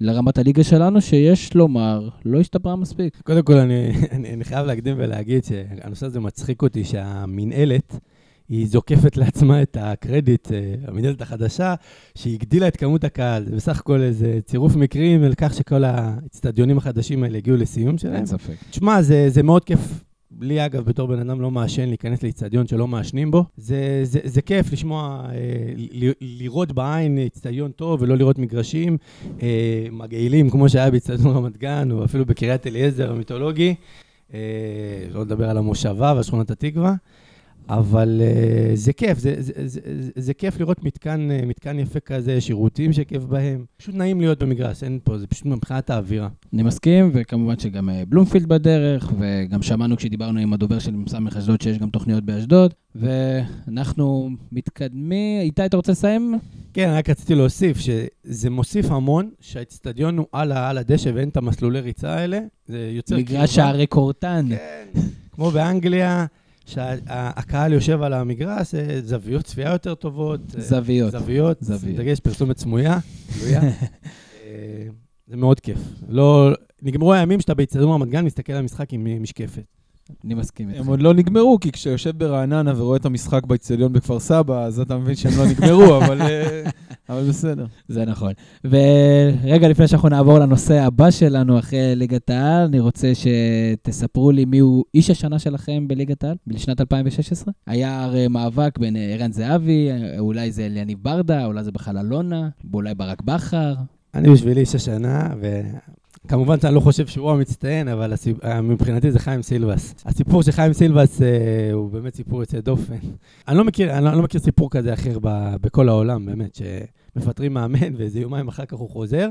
לרמת הליגה שלנו, שיש לומר, לא השתפרה מספיק. קודם כל, אני, <laughs> אני, אני חייב להקדים ולהגיד שהנושא הזה מצחיק אותי, שהמינהלת, היא זוקפת לעצמה את הקרדיט, אה, המינהלת החדשה, שהיא הגדילה את כמות הקהל. זה בסך הכל איזה צירוף מקרים על כך שכל האצטדיונים החדשים האלה הגיעו לסיום שלהם. ספק. תשמע, זה, זה מאוד כיף. לי, אגב, בתור בן אדם לא מעשן, להיכנס לאיצטדיון שלא מעשנים בו. זה, זה, זה כיף לשמוע, אה, ל, לראות בעין איצטדיון טוב ולא לראות מגרשים אה, מגעילים, כמו שהיה באיצטדיון רמת גן, או אפילו בקריית אליעזר המיתולוגי. אה, לא לדבר על המושבה ועל שכונת התקווה. אבל uh, זה כיף, זה, זה, זה, זה, זה כיף לראות מתקן, uh, מתקן יפה כזה, שירותים שכיף בהם. פשוט נעים להיות במגרש, אין פה, זה פשוט מבחינת האווירה. אני מסכים, וכמובן שגם אה, בלומפילד בדרך, וגם שמענו כשדיברנו עם הדובר של סמך אשדוד שיש גם תוכניות באשדוד, ואנחנו מתקדמים. איתי, אתה רוצה לסיים? כן, רק רציתי להוסיף שזה מוסיף המון שהאצטדיון הוא על, על הדשא ואין את המסלולי ריצה האלה. זה יוצר... מגרש קרבה. שערי קורטן. כן, כמו באנגליה, שהקהל יושב על המגרש, אה, זוויות צפייה יותר טובות. אה, זוויות. זוויות, זוויות. דגש פרסומת סמויה, גלויה. <laughs> אה, זה מאוד כיף. לא, נגמרו הימים שאתה באצטדיון רמת גן, מסתכל על המשחק עם משקפת. אני מסכים איתך. הם עוד לא נגמרו, כי כשאתה יושב ברעננה ורואה את המשחק באצטדיון בכפר סבא, אז אתה מבין שהם לא נגמרו, <laughs> אבל, אה, אבל בסדר. זה נכון. ורגע לפני שאנחנו נעבור לנושא הבא שלנו אחרי ליגת העל, אני רוצה שתספרו לי מי הוא איש השנה שלכם בליגת העל, בשנת 2016. היה הרי מאבק בין אה, ערן זהבי, אה, אולי זה אליניב ברדה, אולי זה בכלל אלונה, אולי ברק בכר. אני בשבילי איש השנה, וכמובן שאני לא חושב שהוא המצטיין, אבל הסיב... אה, מבחינתי זה חיים סילבס. הסיפור של חיים סילבס אה, הוא באמת סיפור יוצא דופן. <laughs> אני לא מכיר, אני לא, אני לא מכיר סיפור כזה אחר ב, בכל העולם, באמת, שמפטרים מאמן <laughs> ואיזה יומיים אחר כך הוא חוזר.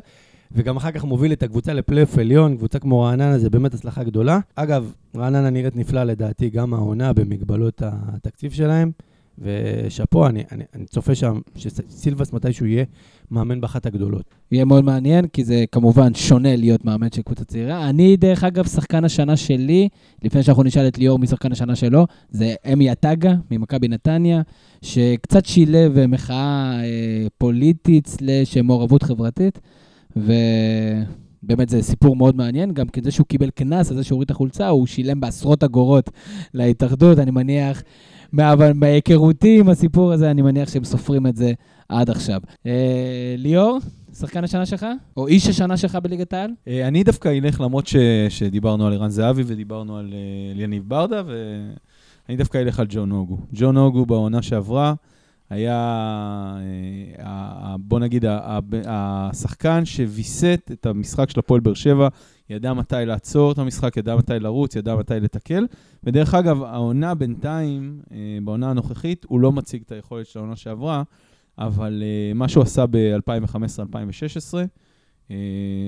וגם אחר כך מוביל את הקבוצה לפלייאוף עליון, קבוצה כמו רעננה, זה באמת הצלחה גדולה. אגב, רעננה נראית נפלא לדעתי, גם העונה במגבלות התקציב שלהם. ושאפו, אני, אני, אני צופה שם שסילבס מתישהו יהיה מאמן באחת הגדולות. יהיה מאוד מעניין, כי זה כמובן שונה להיות מאמן של קבוצה צעירה. אני, דרך אגב, שחקן השנה שלי, לפני שאנחנו נשאל את ליאור מי שחקן השנה שלו, זה אמי עטגה ממכבי נתניה, שקצת שילב אה, מחאה אה, פוליטית סלש מעורבות חברתית, ובאמת זה סיפור מאוד מעניין, גם כזה שהוא קיבל קנס על זה שהוא הוריד את החולצה, הוא שילם בעשרות אגורות להתאחדות, אני מניח, מה- מהיכרותי עם הסיפור הזה, אני מניח שהם סופרים את זה עד עכשיו. אה, ליאור, שחקן השנה שלך? או איש השנה שלך בליגת העל? אה, אני דווקא אלך, למרות ש, שדיברנו על ערן זהבי ודיברנו על אה, אליניב ברדה, ואני דווקא אלך על ג'ון אוגו. ג'ון אוגו בעונה שעברה היה, בוא נגיד, השחקן שוויסת את המשחק של הפועל באר שבע, ידע מתי לעצור את המשחק, ידע מתי לרוץ, ידע מתי לתקל. ודרך אגב, העונה בינתיים, בעונה הנוכחית, הוא לא מציג את היכולת של העונה שעברה, אבל אה, מה שהוא עשה ב-2015-2016,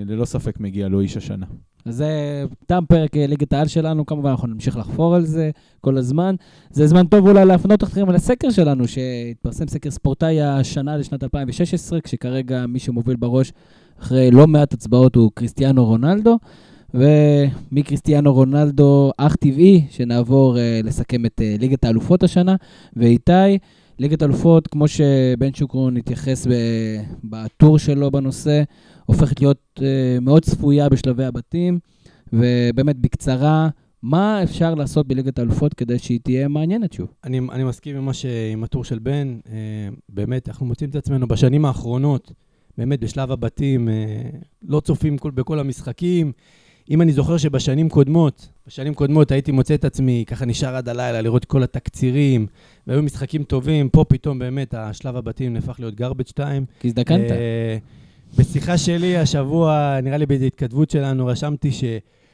ללא ספק מגיע לו איש השנה. זה תם פרק ליגת העל שלנו, כמובן אנחנו נמשיך לחפור על זה כל הזמן. זה זמן טוב אולי להפנות אתכם לסקר שלנו, שהתפרסם סקר ספורטאי השנה לשנת 2016, כשכרגע מי שמוביל בראש אחרי לא מעט הצבעות הוא קריסטיאנו רונלדו. ומקריסטיאנו רונלדו, אך טבעי, שנעבור uh, לסכם את uh, ליגת האלופות השנה. ואיתי, ליגת האלופות, כמו שבן שוקרון התייחס בטור שלו בנושא, הופכת להיות uh, מאוד צפויה בשלבי הבתים, ובאמת בקצרה, מה אפשר לעשות בליגת האלופות כדי שהיא תהיה מעניינת שוב? אני, אני מסכים עם, ש... עם הטור של בן, uh, באמת, אנחנו מוצאים את עצמנו בשנים האחרונות, באמת בשלב הבתים, uh, לא צופים כל, בכל המשחקים. אם אני זוכר שבשנים קודמות, בשנים קודמות הייתי מוצא את עצמי, ככה נשאר עד הלילה לראות כל התקצירים, והיו משחקים טובים, פה פתאום באמת השלב הבתים נהפך להיות garbage time. כי הזדקנת. בשיחה שלי השבוע, נראה לי באיזו התכתבות שלנו, רשמתי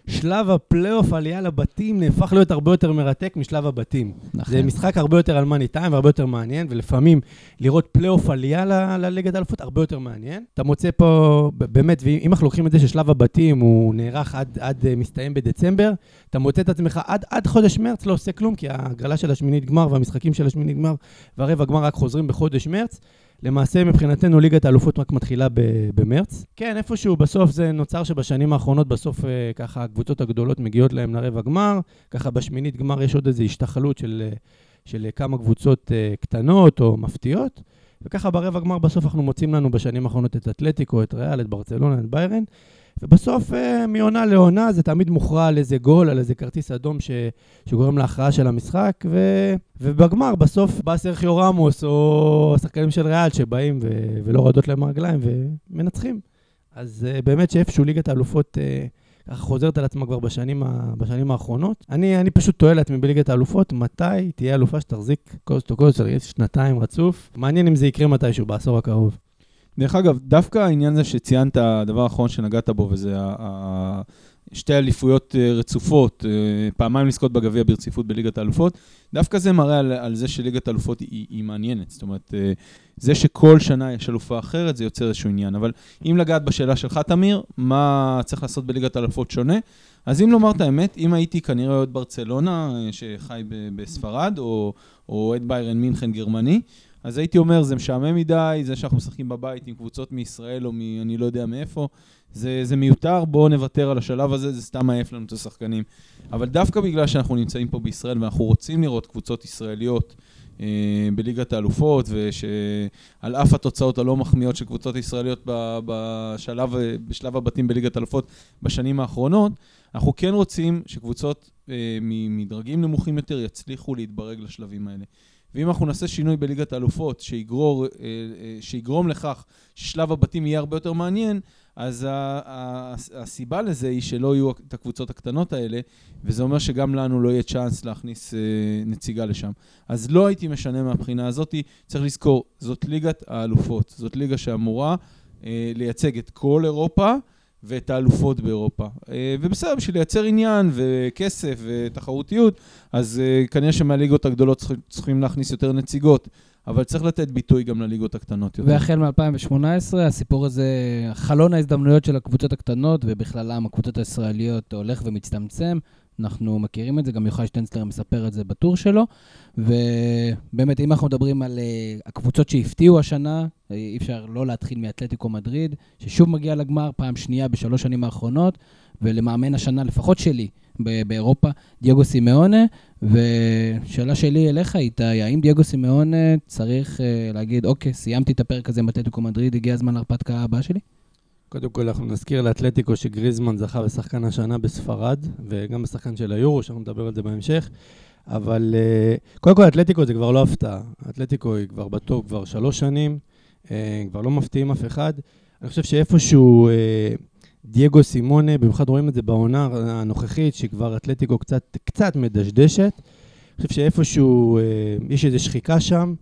ששלב הפלייאוף עלייה לבתים נהפך להיות הרבה יותר מרתק משלב הבתים. נכון. זה משחק הרבה יותר על money time והרבה יותר מעניין, ולפעמים לראות פלייאוף עלייה לליגת האלופות הרבה יותר מעניין. אתה מוצא פה, באמת, ואם אנחנו לוקחים את זה ששלב הבתים הוא נערך עד, עד אה, מסתיים בדצמבר, אתה מוצא את עצמך עד, עד חודש מרץ לא עושה כלום, כי ההגרלה של השמינית גמר והמשחקים של השמינית גמר והרבע גמר רק חוזרים בחודש מרץ. למעשה, מבחינתנו, ליגת האלופות רק מתחילה במרץ. כן, איפשהו בסוף זה נוצר שבשנים האחרונות, בסוף אה, ככה הקבוצות הגדולות מגיעות להם לרבע גמר, ככה בשמינית גמר יש עוד איזו השתחלות של, אה, של כמה קבוצות אה, קטנות או מפתיעות, וככה ברבע גמר בסוף אנחנו מוצאים לנו בשנים האחרונות את אתלטיקו, את ריאל, את ברצלונה, את ביירן, ובסוף, אה, מעונה לעונה, זה תמיד מוכרע על איזה גול, על איזה כרטיס אדום ש... שגורם להכרעה של המשחק, ו... ובגמר, בסוף בא סרחיו רמוס, או השחקנים של ריאל שבאים ו... ולא רועדות להם הרגליים ומנצחים. אז uh, באמת שאיפשהו ליגת האלופות uh, ככה חוזרת על עצמה כבר בשנים, ה... בשנים האחרונות. אני, אני פשוט תוהה לעצמי בליגת האלופות, מתי תהיה אלופה שתחזיק קוסט טו קוסט, שנתיים רצוף. מעניין אם זה יקרה מתישהו, בעשור הקרוב. דרך אגב, דווקא העניין הזה שציינת, הדבר האחרון שנגעת בו, וזה שתי אליפויות אה, רצופות, אה, פעמיים לזכות בגביע ברציפות בליגת האלופות, דווקא זה מראה על, על זה שליגת האלופות היא, היא מעניינת. זאת אומרת, אה, זה שכל שנה יש אלופה אחרת, זה יוצר איזשהו עניין. אבל אם לגעת בשאלה שלך, תמיר, מה צריך לעשות בליגת האלופות שונה? אז אם לומר את האמת, אם הייתי כנראה אוהד ברצלונה, שחי בספרד, או אוהד ביירן מינכן גרמני, אז הייתי אומר, זה משעמם מדי, זה שאנחנו משחקים בבית עם קבוצות מישראל או מ... לא יודע מאיפה, זה, זה מיותר, בואו נוותר על השלב הזה, זה סתם מעייף לנו את השחקנים. אבל דווקא בגלל שאנחנו נמצאים פה בישראל ואנחנו רוצים לראות קבוצות ישראליות אה, בליגת האלופות, ושעל אף התוצאות הלא מחמיאות של קבוצות ישראליות בשלב, בשלב הבתים בליגת האלופות בשנים האחרונות, אנחנו כן רוצים שקבוצות אה, מדרגים נמוכים יותר יצליחו להתברג לשלבים האלה. ואם אנחנו נעשה שינוי בליגת האלופות שיגרור, אה, אה, שיגרום לכך ששלב הבתים יהיה הרבה יותר מעניין, אז הסיבה לזה היא שלא יהיו את הקבוצות הקטנות האלה, וזה אומר שגם לנו לא יהיה צ'אנס להכניס אה, נציגה לשם. אז לא הייתי משנה מהבחינה הזאת, צריך לזכור, זאת ליגת האלופות, זאת ליגה שאמורה לייצג את כל אירופה. ואת האלופות באירופה. אה, ובסדר, בשביל לייצר עניין וכסף ותחרותיות, אז אה, כנראה שמהליגות הגדולות צריכים להכניס יותר נציגות. אבל צריך לתת ביטוי גם לליגות הקטנות יותר. והחל מ-2018, הסיפור הזה, חלון ההזדמנויות של הקבוצות הקטנות, ובכללם הקבוצות הישראליות, הולך ומצטמצם. אנחנו מכירים את זה, גם יוחאי שטנצלר מספר את זה בטור שלו. ובאמת, אם אנחנו מדברים על uh, הקבוצות שהפתיעו השנה, אי אפשר לא להתחיל מאתלטיקו מדריד, ששוב מגיע לגמר, פעם שנייה בשלוש שנים האחרונות, ולמאמן השנה, לפחות שלי, באירופה, דייגו סימאונה. ושאלה שלי אליך, איתי, האם דייגו סימאונה צריך uh, להגיד, אוקיי, סיימתי את הפרק הזה עם אתלטיקו מדריד, הגיע הזמן להרפתקה הבאה שלי? קודם כל, אנחנו נזכיר לאתלטיקו שגריזמן זכה בשחקן השנה בספרד, וגם בשחקן של היורו, שאנחנו נדבר על זה בהמשך. אבל uh, קודם כל, אתלטיקו זה כבר לא הפתעה. אתלטיקו היא כבר בטופ כבר שלוש שנים, uh, כבר לא מפתיעים אף אחד. אני חושב שאיפשהו uh, דייגו סימונה, במיוחד רואים את זה בעונה הנוכחית, שכבר אתלטיקו קצת, קצת מדשדשת. אני חושב שאיפשהו יש איזו שחיקה שם.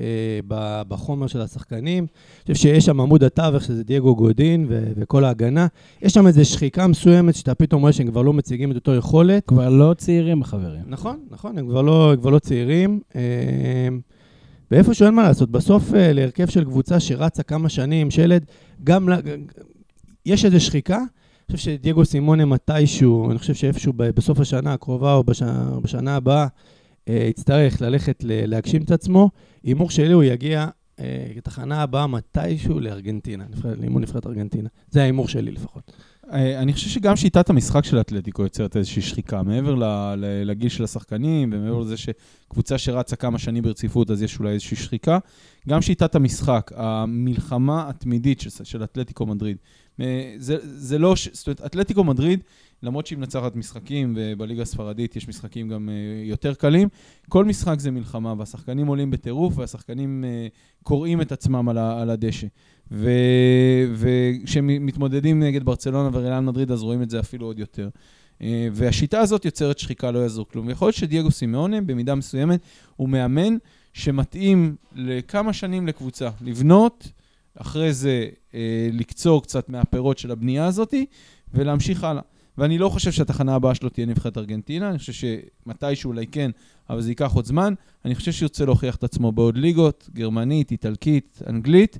אה, בחומר של השחקנים. אני חושב שיש שם עמוד התווך, שזה דייגו גודין ו- וכל ההגנה. יש שם איזו שחיקה מסוימת שאתה פתאום רואה שהם כבר לא מציגים את אותו יכולת. כבר לא צעירים, החברים. נכון, נכון, הם כבר לא, כבר לא צעירים. אה, ואיפשהו אין מה לעשות, בסוף אה, להרכב של קבוצה שרצה כמה שנים, שלד, גם, יש איזו שחיקה. אני חושב שדייגו סימונה מתישהו, אני חושב שאיפשהו בסוף השנה הקרובה או בשנה, בשנה הבאה, אה, יצטרך ללכת להגשים את עצמו. הימור שלי הוא יגיע אה, לתחנה הבאה מתישהו לארגנטינה, לאימון נבחרת ארגנטינה. זה ההימור שלי לפחות. אה, אני חושב שגם שיטת המשחק של אתלטיקו יוצרת איזושהי שחיקה, מעבר לגיל של השחקנים, ומעבר לזה שקבוצה שרצה כמה שנים ברציפות, אז יש אולי איזושהי שחיקה. גם שיטת המשחק, המלחמה התמידית של, של אתלטיקו מדריד. אה, זה, זה לא, זאת אומרת, אתלטיקו מדריד, למרות שהיא מנצחת משחקים, ובליגה הספרדית יש משחקים גם אה, יותר קלים, כל משחק זה מלחמה, והשחקנים עולים בטירוף, והשחקנים אה, קורעים את עצמם על, הדשא. וכשמתמודדים נגד ברצלונה וריאל מדריד, אז רואים את זה אפילו עוד יותר. אה, והשיטה הזאת יוצרת שחיקה, לא יעזור כלום. ויכול להיות שדייגו סימאונה, במידה מסוימת, הוא מאמן שמתאים לכמה שנים לקבוצה. לבנות, אחרי זה לקצור קצת מהפירות של הבנייה הזאת, ולהמשיך הלאה. ואני לא חושב שהתחנה הבאה שלו תהיה נבחרת ארגנטינה, אני חושב שמתישהו אולי כן, אבל זה ייקח עוד זמן. אני חושב שירצה להוכיח את עצמו בעוד ליגות, גרמנית, איטלקית, אנגלית,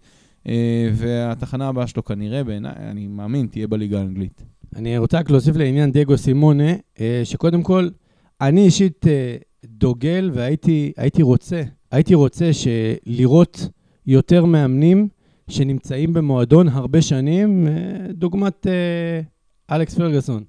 אה, והתחנה הבאה שלו כנראה, בעיניי, אני מאמין, תהיה בליגה האנגלית. אני רוצה רק להוסיף לעניין דייגו סימונה, אה, שקודם כל, אני אישית אה, דוגל והייתי הייתי רוצה, הייתי רוצה לראות יותר מאמנים שנמצאים במועדון הרבה שנים, דוגמת אלכס פרגוסון.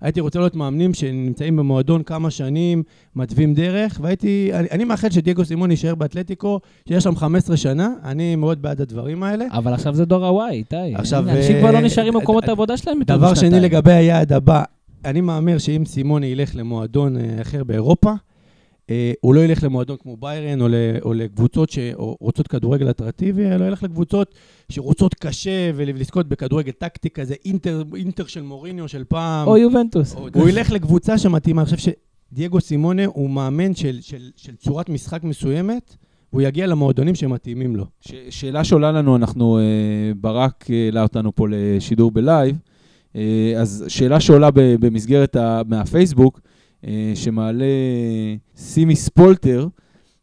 הייתי רוצה לראות מאמנים שנמצאים במועדון כמה שנים, מתווים דרך, והייתי, אני, אני מאחל שדייגו סימון יישאר באתלטיקו, שיש שם 15 שנה, אני מאוד בעד הדברים האלה. אבל עכשיו זה דור הוואי, איתי. עכשיו, אנשים כבר לא אה, נשארים ד- במקומות ד- העבודה שלהם יותר דבר משנתיים. שני לגבי היעד הבא, אני מהמר שאם סימוני ילך למועדון אה, אחר באירופה, אה, הוא לא ילך למועדון כמו ביירן או, ל, או לקבוצות שרוצות כדורגל אטרקטיבי, אלא ילך לקבוצות שרוצות קשה ולזכות בכדורגל טקטי כזה, אינטר, אינטר של מוריניו של פעם. או יובנטוס. הוא ילך לקבוצה שמתאימה. אני חושב שדייגו סימונה הוא מאמן של, של, של צורת משחק מסוימת, והוא יגיע למועדונים שמתאימים לו. ש- שאלה שעולה לנו, אנחנו, אה, ברק העלה אותנו פה לשידור ב live, אה, אז שאלה שעולה ב- במסגרת ה- מהפייסבוק, אה, שמעלה סימי ספולטר,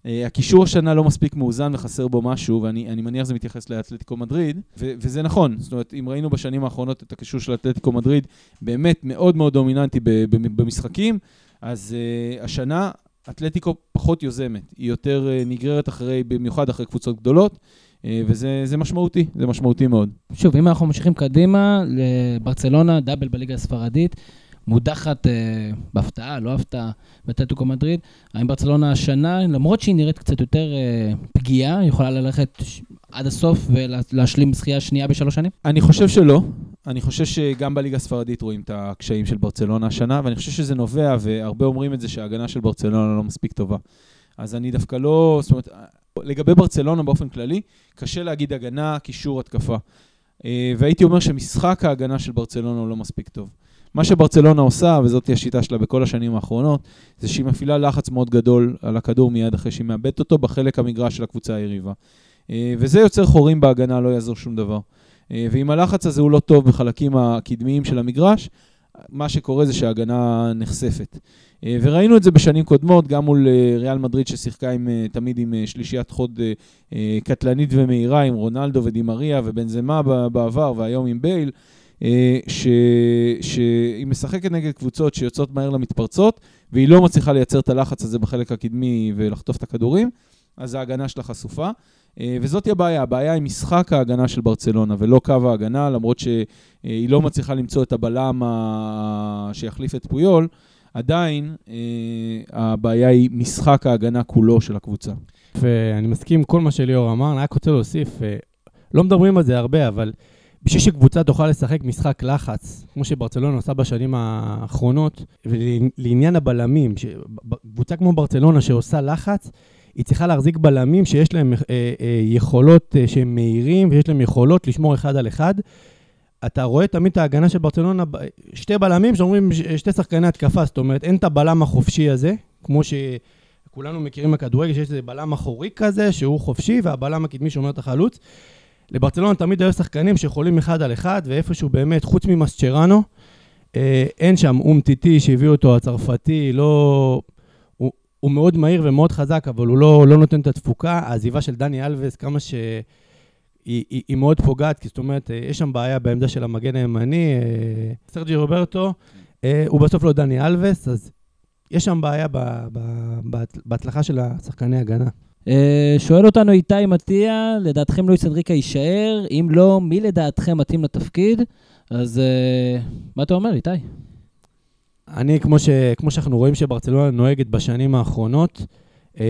אה, הקישור השנה לא מספיק מאוזן וחסר בו משהו, ואני אני מניח שזה מתייחס לאתלטיקו מדריד, ו- וזה נכון. זאת אומרת, אם ראינו בשנים האחרונות את הקישור של אתלטיקו מדריד, באמת מאוד מאוד דומיננטי במשחקים, אז אה, השנה אתלטיקו פחות יוזמת, היא יותר אה, נגררת אחרי, במיוחד אחרי קבוצות גדולות, אה, וזה זה משמעותי, זה משמעותי מאוד. שוב, אם אנחנו ממשיכים קדימה, לברצלונה, דאבל בליגה הספרדית, מודחת אה, בהפתעה, לא הפתעה, בטטוקו מדריד. האם ברצלונה השנה, למרות שהיא נראית קצת יותר אה, פגיעה, יכולה ללכת עד הסוף ולהשלים זכייה שנייה בשלוש שנים? אני חושב שלא. אני חושב שגם בליגה הספרדית רואים את הקשיים של ברצלונה השנה, ואני חושב שזה נובע, והרבה אומרים את זה, שההגנה של ברצלונה לא מספיק טובה. אז אני דווקא לא... זאת אומרת, לגבי ברצלונה באופן כללי, קשה להגיד הגנה, קישור, התקפה. אה, והייתי אומר שמשחק ההגנה של ברצלונה הוא לא מספיק טוב. מה שברצלונה עושה, וזאת השיטה שלה בכל השנים האחרונות, זה שהיא מפעילה לחץ מאוד גדול על הכדור מיד אחרי שהיא מאבדת אותו בחלק המגרש של הקבוצה היריבה. אה, וזה יוצר חורים בהגנה, לא יעזור שום דבר. אה, ואם הלחץ הזה הוא לא טוב בחלקים הקדמיים של המגרש, מה שקורה זה שההגנה נחשפת. אה, וראינו את זה בשנים קודמות, גם מול ריאל מדריד ששיחקה עם, תמיד עם שלישיית חוד קטלנית ומהירה, עם רונלדו ודימריה ובנזמה בעבר, והיום עם בייל, שהיא משחקת נגד קבוצות שיוצאות מהר למתפרצות, והיא לא מצליחה לייצר את הלחץ הזה בחלק הקדמי ולחטוף את הכדורים, אז ההגנה שלה חשופה. אה, וזאת הבעיה, הבעיה היא משחק ההגנה של ברצלונה ולא קו ההגנה, למרות שהיא לא מצליחה למצוא את הבלם שיחליף את פויול, עדיין אה, הבעיה היא משחק ההגנה כולו של הקבוצה. ואני מסכים עם כל מה שליאור אמר, אני רק רוצה להוסיף, אה, לא מדברים על זה הרבה, אבל בשביל שקבוצה תוכל לשחק משחק לחץ, כמו שברצלונה עושה בשנים האחרונות, ולעניין הבלמים, קבוצה כמו ברצלונה שעושה לחץ, היא צריכה להחזיק בלמים שיש להם אה, אה, יכולות אה, שהם מהירים, ויש להם יכולות לשמור אחד על אחד. אתה רואה תמיד את ההגנה של ברצלונה, שתי בלמים שאומרים שתי שחקני התקפה, זאת אומרת, אין את הבלם החופשי הזה, כמו ש... כולנו מכירים בכדורגל שיש איזה בלם אחורי כזה, שהוא חופשי, והבלם הקדמי שומר את החלוץ. לברצלונה תמיד היו שחקנים שיכולים אחד על אחד, ואיפשהו באמת, חוץ ממסצ'רנו, אה, אין שם אום טיטי שהביא אותו הצרפתי, לא... הוא, הוא מאוד מהיר ומאוד חזק, אבל הוא לא, לא נותן את התפוקה. העזיבה של דני אלווס, כמה ש... היא, היא, היא מאוד פוגעת, כי זאת אומרת, אה, יש שם בעיה בעמדה של המגן הימני. אה, סרג'י רוברטו, הוא בסוף לא דני אלווס, אז יש שם בעיה ב, ב, ב, בהצלחה של השחקני הגנה. אה, שואל אותנו איתי מטיה, לדעתכם לואיס אנריקה יישאר? אם לא, מי לדעתכם מתאים לתפקיד? אז אה, מה אתה אומר, איתי? אני, כמו, ש, כמו שאנחנו רואים שברצלונה נוהגת בשנים האחרונות,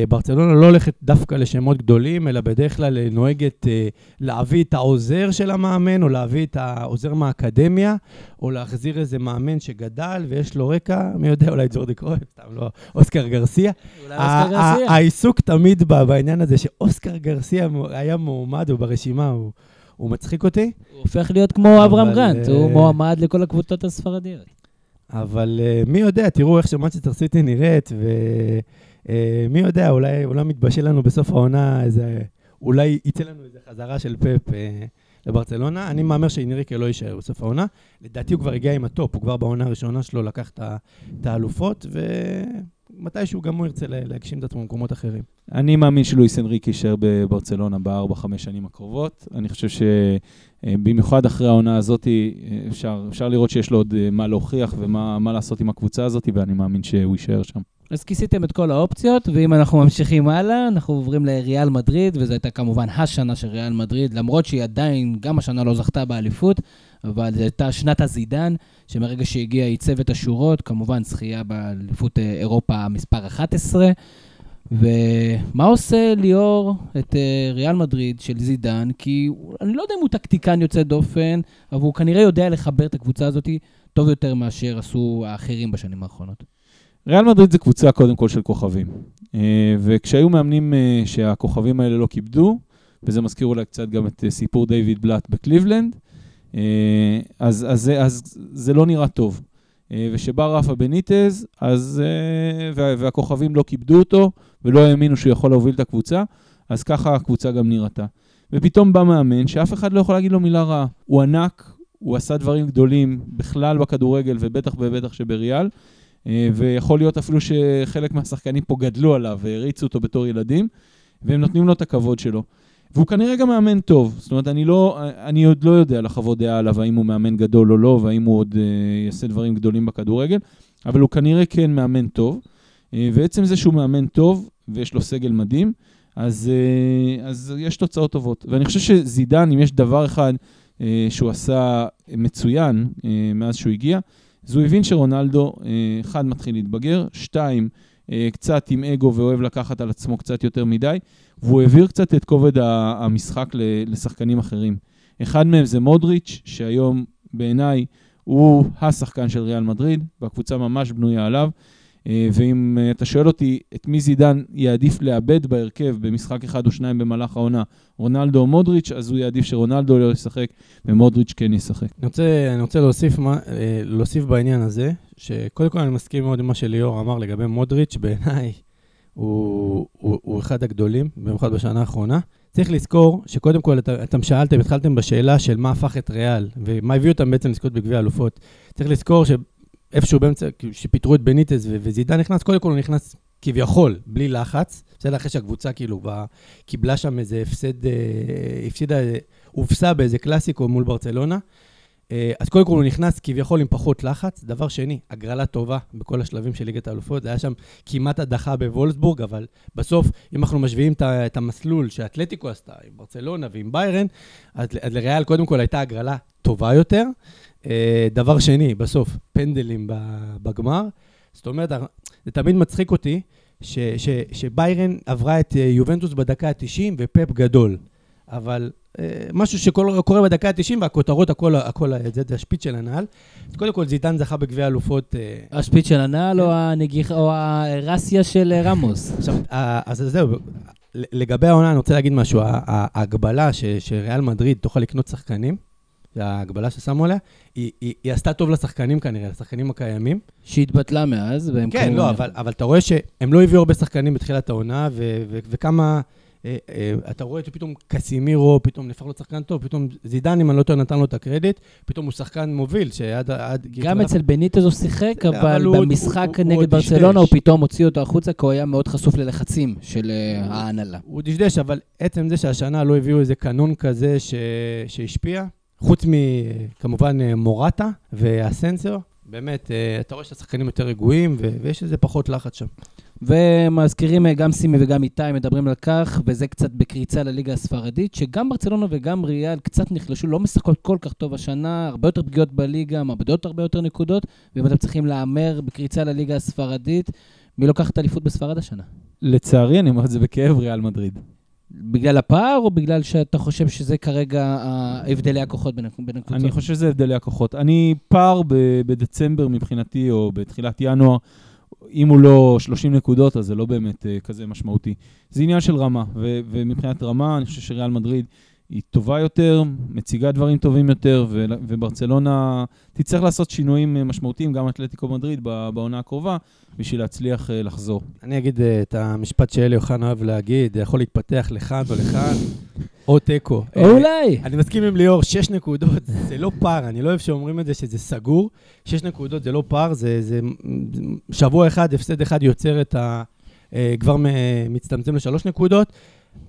ברצלונה לא הולכת דווקא לשמות גדולים, אלא בדרך כלל אה, נוהגת אה, להביא את העוזר של המאמן, או להביא את העוזר מהאקדמיה, או להחזיר איזה מאמן שגדל ויש לו רקע, מי יודע, אולי ג'ורדי קרויף, סתם לא, אוסקר גרסיה. אולי אוסקר גרסיה. העיסוק תמיד בעניין הזה שאוסקר גרסיה היה מועמד, הוא ברשימה, הוא, הוא מצחיק אותי. הוא הופך להיות כמו אברהם גרנט, אה, הוא מועמד לכל הקבוצות הספרדיות. אבל מי יודע, תראו איך שמנצ'סטר סיטי נראית, ומי יודע, אולי, אולי מתבשל לנו בסוף העונה איזה... אולי יצא לנו איזה חזרה של פפ אה, לברצלונה. אני מהמר שאינריקה לא יישאר בסוף העונה. לדעתי הוא כבר הגיע עם ה top, הוא כבר בעונה הראשונה שלו לקח את האלופות, ומתישהו גם הוא ירצה לה- להגשים את עצמו במקומות אחרים. אני מאמין שלואיס אנריק יישאר בברצלונה בארבע-חמש שנים הקרובות. אני חושב שבמיוחד אחרי העונה הזאת, אה, אפשר, אפשר לראות שיש לו עוד אה, מה להוכיח ומה מה לעשות עם הקבוצה הזאת, ואני מאמין שהוא יישאר שם. אז כיסיתם את כל האופציות, ואם אנחנו ממשיכים הלאה, אנחנו עוברים לריאל מדריד, וזו הייתה כמובן השנה של ריאל מדריד, למרות שהיא עדיין, גם השנה לא זכתה באליפות, אבל זו הייתה שנת הזידן, שמרגע שהגיע ייצב את השורות, כמובן זכייה באליפות אה, אירופה מספר 11. ומה עושה ליאור את אה, ריאל מדריד של זידן? כי אני לא יודע אם הוא טקטיקן יוצא דופן, אבל הוא כנראה יודע לחבר את הקבוצה הזאת טוב יותר מאשר עשו האחרים בשנים האחרונות. ריאל מדריד זה קבוצה קודם כל של כוכבים. אה, וכשהיו מאמנים אה, שהכוכבים האלה לא כיבדו, וזה מזכיר אולי קצת גם את אה, סיפור דיוויד בלאט בקליבלנד, אז, אז, זה- אז זה לא נראה טוב. וכשבא רפה בניטז, אז, וה, והכוכבים לא כיבדו אותו, ולא האמינו שהוא יכול להוביל את הקבוצה, אז ככה הקבוצה גם נראתה. ופתאום בא מאמן שאף אחד לא יכול להגיד לו מילה רעה. הוא ענק, הוא עשה דברים גדולים בכלל בכדורגל, ובטח ובטח שבריאל. אה, ויכול להיות אפילו שחלק מהשחקנים פה גדלו עליו והריצו אותו בתור ילדים, והם נותנים לו את הכבוד שלו. והוא כנראה גם מאמן טוב, זאת אומרת, אני, לא, אני עוד לא יודע לחוות דעה עליו, האם הוא מאמן גדול או לא, והאם הוא עוד אה, יעשה דברים גדולים בכדורגל, אבל הוא כנראה כן מאמן טוב. אה, ועצם זה שהוא מאמן טוב, ויש לו סגל מדהים, אז, אה, אז יש תוצאות טובות. ואני חושב שזידן, אם יש דבר אחד אה, שהוא עשה מצוין אה, מאז שהוא הגיע, אז הוא הבין שרונלדו, אה, אחד, מתחיל להתבגר, שתיים, אה, קצת עם אגו ואוהב לקחת על עצמו קצת יותר מדי, והוא העביר קצת את כובד המשחק לשחקנים אחרים. אחד מהם זה מודריץ', שהיום בעיניי הוא השחקן של ריאל מדריד, והקבוצה ממש בנויה עליו. אה, ואם אה, אתה שואל אותי את מי זידן יעדיף לאבד בהרכב במשחק אחד או שניים במהלך העונה, רונלדו או מודריץ', אז הוא יעדיף שרונלדו לא ישחק ומודריץ' כן ישחק. אני רוצה, אני רוצה להוסיף, מה, אה, להוסיף בעניין הזה, שקודם כל אני מסכים מאוד עם מה שליאור אמר לגבי מודריץ', בעיניי הוא, הוא, הוא אחד הגדולים, במיוחד בשנה האחרונה. צריך לזכור שקודם כל אתה, אתם שאלתם, התחלתם בשאלה של מה הפך את ריאל, ומה הביא אותם בעצם לזכות בגביע האלופות. צריך לזכור שאיפשהו באמצע, שפיטרו את בניטז ו- וזידן נכנס, קודם כל הוא נכנס כביכול, בלי לחץ. בסדר, אחרי שהקבוצה כאילו קיבלה שם איזה הפסד, אה, הפסידה, הובסה באיזה קלאסיקו מול ברצלונה. אה, אז קודם כל הוא נכנס כביכול עם פחות לחץ. דבר שני, הגרלה טובה בכל השלבים של ליגת האלופות. זה היה שם כמעט הדחה בוולסבורג, אבל בסוף, אם אנחנו משווים את את המסלול שאתלטיקו עשתה עם ברצלונה ועם ביירן, אז לריאל קודם כל הייתה הגרלה טובה יותר. אה, דבר שני, בסוף, פנדלים בגמר. זאת אומרת, זה תמיד מצחיק אותי ש, ש, שביירן עברה את אה, יובנטוס בדקה ה-90 ופפ גדול. אבל אה, משהו שקורה בדקה ה-90 והכותרות, הכל, הכל, זה, זה השפיץ של הנעל. אז קודם כל, זידן זכה בגביע אלופות. השפיץ של הנעל או הנגיח, או הרסיה של רמוס? עכשיו, אז זהו, לגבי העונה, אני רוצה להגיד משהו. ההגבלה שריאל מדריד תוכל לקנות שחקנים, ההגבלה ששמו עליה, היא, היא, היא עשתה טוב לשחקנים כנראה, לשחקנים הקיימים. שהתבטלה מאז, והם כן, כנראה- לא, אבל, אבל אתה רואה שהם לא הביאו הרבה שחקנים בתחילת העונה, ו, ו, וכמה... אה, אה, אתה רואה שפתאום קסימירו, פתאום נהפך לו שחקן טוב, פתאום זידן, אם אני לא טועה, נתן לו את הקרדיט, פתאום הוא שחקן מוביל, שעד... עד, גם אצל בניטז הוא שיחק, אבל הוא- במשחק הוא- הוא נגד עוד ברצלונה הוא. פתאום הוציא אותו החוצה, כי הוא היה מאוד חשוף ללחצים של אה, ההנהלה. הוא דשדש, אבל עצם זה שהשנה לא הביאו איזה קנון כזה ש... שהשפיע, חוץ מכמובן אה, מורטה והסנסור, באמת, אה, אתה רואה שהשחקנים יותר רגועים. ויש איזה פחות לחץ שם. ומזכירים אה, גם סימי וגם איתי מדברים על כך, וזה קצת בקריצה לליגה הספרדית, שגם ברצלונה וגם ריאל קצת נחלשו, לא משחקות כל כך טוב השנה, הרבה יותר פגיעות בליגה, מאבדות הרבה יותר נקודות, ואם אתם צריכים להמר בקריצה לליגה הספרדית, מי לוקח את האליפות בספרד השנה? לצערי, אני אומר את זה בכאב, ריאל מדריד. בגלל הפער, או בגלל שאתה חושב שזה כרגע הבדלי הכוחות בין הקבוצות? אני חושב שזה הבדלי הכוחות. אני פער ב- בדצמבר מבחינתי, או בתחילת ינואר, אם הוא לא 30 נקודות, אז זה לא באמת uh, כזה משמעותי. זה עניין של רמה, ו- ומבחינת רמה, אני חושב שריאל מדריד היא טובה יותר, מציגה דברים טובים יותר, וברצלונה תצטרך לעשות שינויים אה, משמעותיים, גם אתלטיקו מדריד בעונה הקרובה, בשביל להצליח uh, לחזור. אני אגיד אה, את המשפט שאלי אוחנה אוהב להגיד, יכול להתפתח לכאן או לכאן, או תיקו. או אולי. אני מסכים עם ליאור, שש נקודות זה לא פער, אני לא אוהב שאומרים את זה שזה סגור. שש נקודות זה לא פער, זה, זה שבוע אחד, הפסד אחד יוצר את ה... אה, כבר מצטמצם לשלוש נקודות.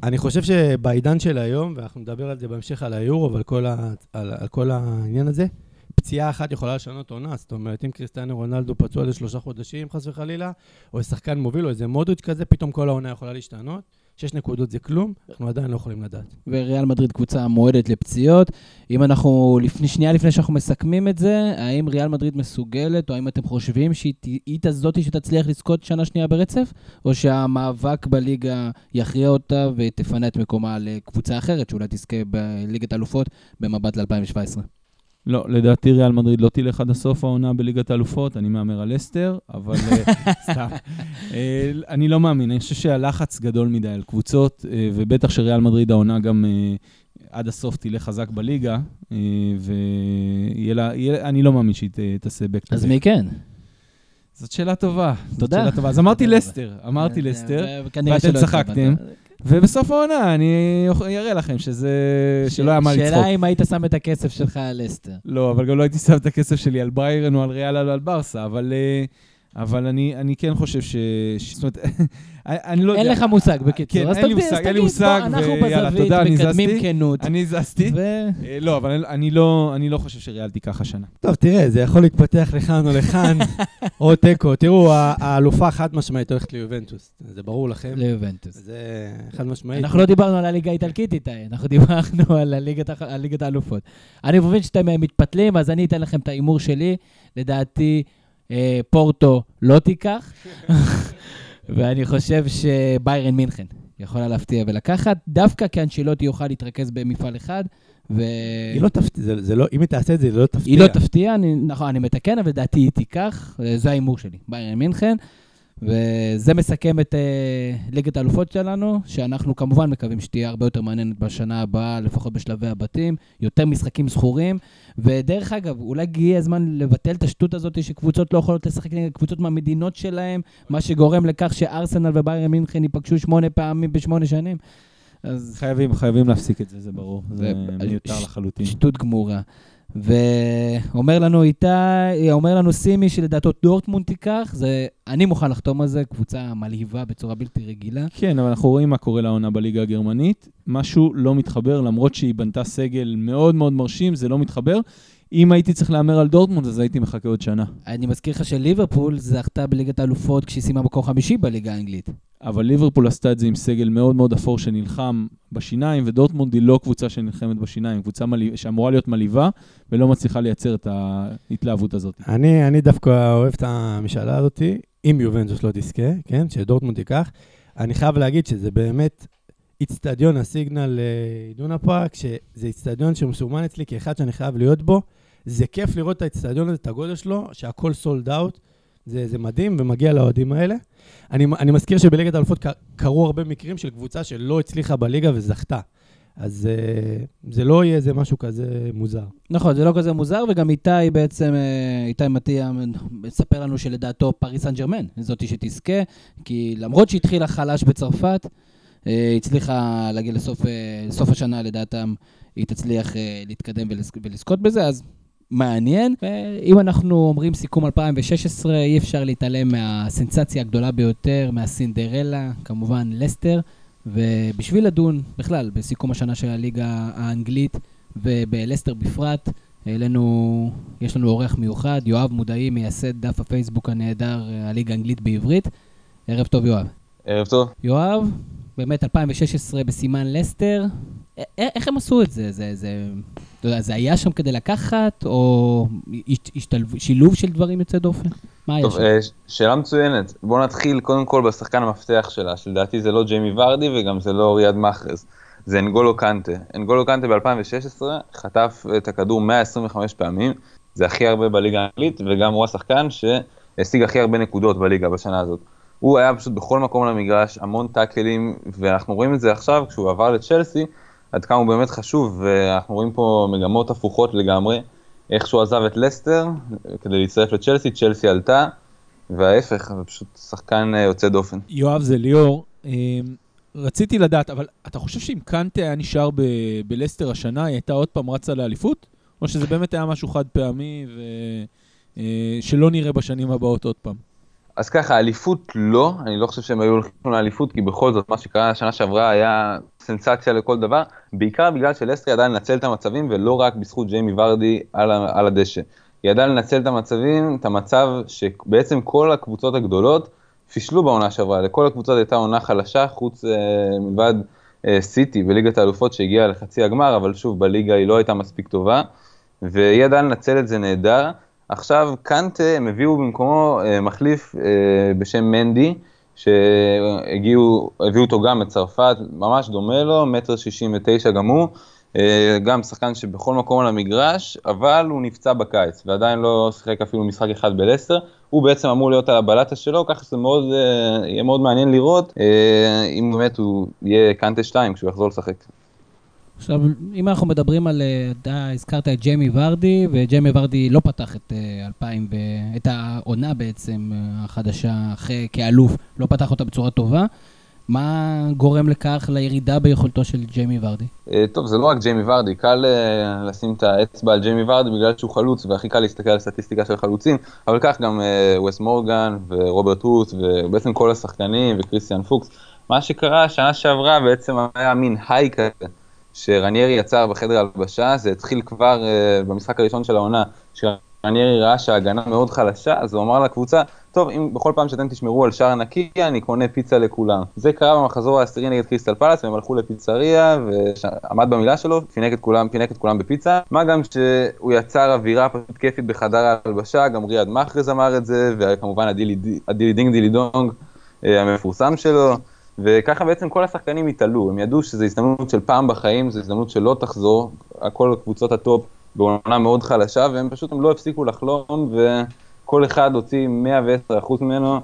אני חושב שבעידן של היום, ואנחנו נדבר על זה בהמשך על היורו ועל כל, ה, על, על כל העניין הזה, פציעה אחת יכולה לשנות עונה. זאת אומרת, אם קריסטיאנו רונלדו פצוע לשלושה חודשים, חס וחלילה, או שחקן מוביל, או איזה מודריץ' כזה, פתאום כל העונה יכולה להשתנות. שש נקודות זה כלום, אנחנו עדיין לא יכולים לדעת. וריאל מדריד קבוצה מועדת לפציעות. אם אנחנו, לפני, שנייה לפני שאנחנו מסכמים את זה, האם ריאל מדריד מסוגלת, או האם אתם חושבים שהיא זאתי שתצליח לזכות שנה שנייה ברצף, או שהמאבק בליגה יכריע אותה ותפנה את מקומה לקבוצה אחרת, שאולי תזכה בליגת האלופות במבט ל-2017? לא, לדעתי ריאל מדריד לא תלך עד הסוף העונה בליגת האלופות, אני מהמר על אסטר, אבל אה, <laughs> סתם. אה, אני לא מאמין, אני חושב שהלחץ גדול מדי על קבוצות, אה, ובטח שריאל מדריד העונה גם עד הסוף תלך חזק בליגה, אה, ויהיה לה, יהיה- אני לא מאמין שהיא תעשה back אז. מי כן? זאת שאלה טובה. זאת תודה. שאלה טובה. אז אמרתי לסטר, אמרתי לסטר, ואתם צחקתם. ובסוף העונה אני אראה לכם שזה, שלא היה מה לצחוק. שאלה אם היית שם את הכסף שלך על לסטר. לא, אבל גם לא הייתי שם את הכסף שלי על ביירן או על ריאל או על ברסה, אבל, אה, אבל אני, אני כן חושב ש... ש- זאת אומרת, <laughs> אני לא יודע. אין לך מושג, בקיצור. כן, אז אין לי תגיד- מושג, אין לי תגיד, מושג, אנחנו ויאללה, בזווית תודה, אני מקדמים זזתי. כנות. אני זזתי. ו... אה, לא, אבל אני- אני לא, אני לא חושב שריאל תיקח השנה. טוב, תראה, זה יכול להתפתח לכאן או לכאן, <laughs> או תיקו. תראו, האלופה חד משמעית הולכת ליובנטוס, זה ברור לכם. ליובנטוס. זה חד משמעית. אנחנו לא דיברנו על הליגה האיטלקית איתי, אנחנו דיברנו על ליגת האלופות. אני מבין שאתם מתפתלים, אז אני אתן לכם את ההימור שלי. לדעתי, פורטו לא תיקח, <laughs> ואני חושב שביירן מינכן יכולה להפתיע ולקחת, דווקא כי אנשילוטי יוכל להתרכז במפעל אחד, ו... היא לא תפתיע, זה- זה לא, אם היא תעשה את זה, היא לא תפתיע. היא לא תפתיע, אני, נכון, אני מתקן, אבל לדעתי היא תיקח, אה, זה ההימור שלי, ביירן מינכן. וזה מסכם את אה, ליגת האלופות שלנו, שאנחנו כמובן מקווים שתהיה הרבה יותר מעניינת בשנה הבאה, לפחות בשלבי הבתים, יותר משחקים זכורים. ודרך אגב, אולי הגיע הזמן לבטל את השטות הזאת שקבוצות לא יכולות לשחק נגד קבוצות מהמדינות שלהם, מה שגורם לכך שארסנל וביירן מינכן ייפגשו שמונה פעמים בשמונה שנים. אז חייבים, חייבים להפסיק את זה, זה ברור. זה זה- מיותר ש- לחלוטין. שטות גמורה. ואומר לנו איתי, אומר לנו סימי שלדעתו דורטמונד תיקח, זה, אני מוכן לחתום על זה, קבוצה מלהיבה בצורה בלתי רגילה. כן, אבל אנחנו רואים מה קורה לעונה בליגה הגרמנית. משהו לא מתחבר, למרות שהיא בנתה סגל מאוד מאוד מרשים, זה לא מתחבר. אם הייתי צריך להמר על דורטמונד, אז הייתי מחכה עוד שנה. אני מזכיר לך שליברפול זכתה בליגת האלופות כשהיא סיימה מקום חמישי בליגה האנגלית. אבל ליברפול עשתה את זה עם סגל מאוד מאוד אפור שנלחם בשיניים, ודורטמונד היא לא קבוצה שנלחמת בשיניים, קבוצה מליא, שאמורה להיות מלהיבה, ולא מצליחה לייצר את ההתלהבות הזאת. אני, אני דווקא אוהב את המשאלה הזאת, אם יובנטוס לא תזכה, כן, שדורטמונד תיקח. אני חייב להגיד שזה באמת איצטדיון הסיגנל אה, אידונה פארק, שזה איצטדיון שמסומן אצלי כאחד שאני חייב להיות בו. זה כיף לראות את האיצטדיון הזה, את הגודל שלו, שהכל סולד אאוט. זה, זה מדהים ומגיע לאוהדים האלה. אני, אני מזכיר שבליגת האלופות קרו הרבה מקרים של קבוצה שלא הצליחה בליגה וזכתה. אז אה, זה לא יהיה איזה משהו כזה מוזר. נכון, זה לא כזה מוזר, וגם איתי בעצם, אה, איתי מטיה מספר לנו שלדעתו פריס סן ג'רמן זאתי שתזכה, כי למרות שהתחילה חלש בצרפת, אה, הצליחה להגיע לסוף, לסוף השנה, לדעתם, היא תצליח להתקדם ולז- ולזכות בזה, אז מעניין. ואם אנחנו אומרים סיכום 2016, אי אפשר להתעלם מהסנסציה הגדולה ביותר, מהסינדרלה, כמובן לסטר. ובשביל לדון בכלל בסיכום השנה של הליגה האנגלית ובלסטר בפרט, אלינו, יש לנו אורח מיוחד, יואב מודעי, מייסד דף הפייסבוק הנהדר, הליגה האנגלית בעברית. ערב טוב, יואב. ערב טוב. יואב, באמת 2016 בסימן לסטר, א- א- איך הם עשו את זה? זה, זה, אתה יודע, זה היה שם כדי לקחת, או הש- השתלב, שילוב של דברים יוצא דופן? מה היה טוב, שם? אה, שאלה מצוינת. בואו נתחיל קודם כל בשחקן המפתח שלה, שלדעתי זה לא ג'יימי ורדי וגם זה לא ריאד מאחרז. זה אנגולו קנטה. אנגולו קנטה ב-2016 חטף את הכדור 125 פעמים, זה הכי הרבה בליגה האנגלית, וגם הוא השחקן שהשיג הכי הרבה נקודות בליגה בשנה הזאת. הוא היה פשוט בכל מקום למגרש, המון טאקלים, ואנחנו רואים את זה עכשיו כשהוא עבר לצ'לסי, עד כמה הוא באמת חשוב, ואנחנו רואים פה מגמות הפוכות לגמרי. איך שהוא עזב את לסטר כדי להצטרף לצ'לסי, צ'לסי עלתה, וההפך, זה פשוט שחקן אה, יוצא דופן. יואב זה ליאור. אה, רציתי לדעת, אבל אתה חושב שאם קנטה היה נשאר ב- בלסטר השנה, היא הייתה עוד פעם רצה לאליפות? או שזה באמת היה משהו חד פעמי ושלא נראה בשנים הבאות עוד פעם? אז ככה, אליפות לא, אני לא חושב שהם היו הולכים לאליפות, כי בכל זאת, מה שקרה השנה שעברה היה סנסציה לכל דבר, בעיקר בגלל שלסטר ידעה לנצל את המצבים, ולא רק בזכות ג'יימי ורדי על, הדשא. היא ידעה לנצל את המצבים, את המצב שבעצם כל הקבוצות הגדולות פישלו בעונה שעברה, לכל הקבוצות הייתה עונה חלשה, חוץ אה, מלבד אה, סיטי בליגת האלופות שהגיעה לחצי הגמר, אבל שוב, בליגה היא לא הייתה מספיק טובה, והיא ידעה לנצל את זה נהדר. עכשיו קנטה הם הביאו במקומו אה, מחליף אה, בשם מנדי, שהגיעו, הביאו אותו גם מצרפת, ממש דומה לו, מטר שישים ותשע גם הוא, אה, גם שחקן שבכל מקום על המגרש, אבל הוא נפצע בקיץ, ועדיין לא שיחק אפילו משחק אחד בלסטר, הוא בעצם אמור להיות על הבלטה שלו, ככה שזה מאוד, יהיה מאוד מעניין לראות אם באמת הוא יהיה קנטה 2 כשהוא יחזור לשחק. עכשיו, אם אנחנו מדברים על, אה, אתה הזכרת את ג'יימי ורדי, וג'יימי ורדי לא פתח את אה, 2000, ו... את העונה בעצם, אה, החדשה, אחרי, כאלוף, לא פתח אותה בצורה טובה. מה גורם לכך לירידה ביכולתו של ג'יימי ורדי? אה, טוב, זה לא רק ג'יימי ורדי, קל אה, לשים את האצבע על ג'יימי ורדי בגלל שהוא חלוץ, והכי קל להסתכל על סטטיסטיקה של חלוצים, אבל כך גם אה, וס מורגן ורוברט רוס, ובעצם כל השחקנים וכריסטיאן פוקס. מה שקרה שנה שעברה בעצם היה מין high כזה, שרניירי יצר בחדר הלבשה, זה התחיל כבר אה, במשחק הראשון של העונה, שרניירי ראה שההגנה מאוד חלשה, אז הוא אמר לקבוצה, טוב, אם בכל פעם שאתם תשמרו על שער נקי, אני קונה פיצה לכולם. זה קרה במחזור העשירי נגד קריסטל פלאס, והם הלכו לפיצריה, ועמד במילה שלו, פינק את כולם, פינק את כולם בפיצה. מה גם שהוא יצר אווירה פשוט כיפית בחדר ההלבשה, גם ריאד מאחרז אמר את זה, וכמובן ה dilly, ה dilly ding dilly dong אה, המפורסם שלו. וככה בעצם כל השחקנים התעלו, הם ידעו שזו הזדמנות של פעם בחיים, זו הזדמנות שלא תחזור, כל קבוצות ה top בעונה מאוד חלשה, והם פשוט הם לא הפסיקו לחלום, וכל אחד הוציא 110% ממנו,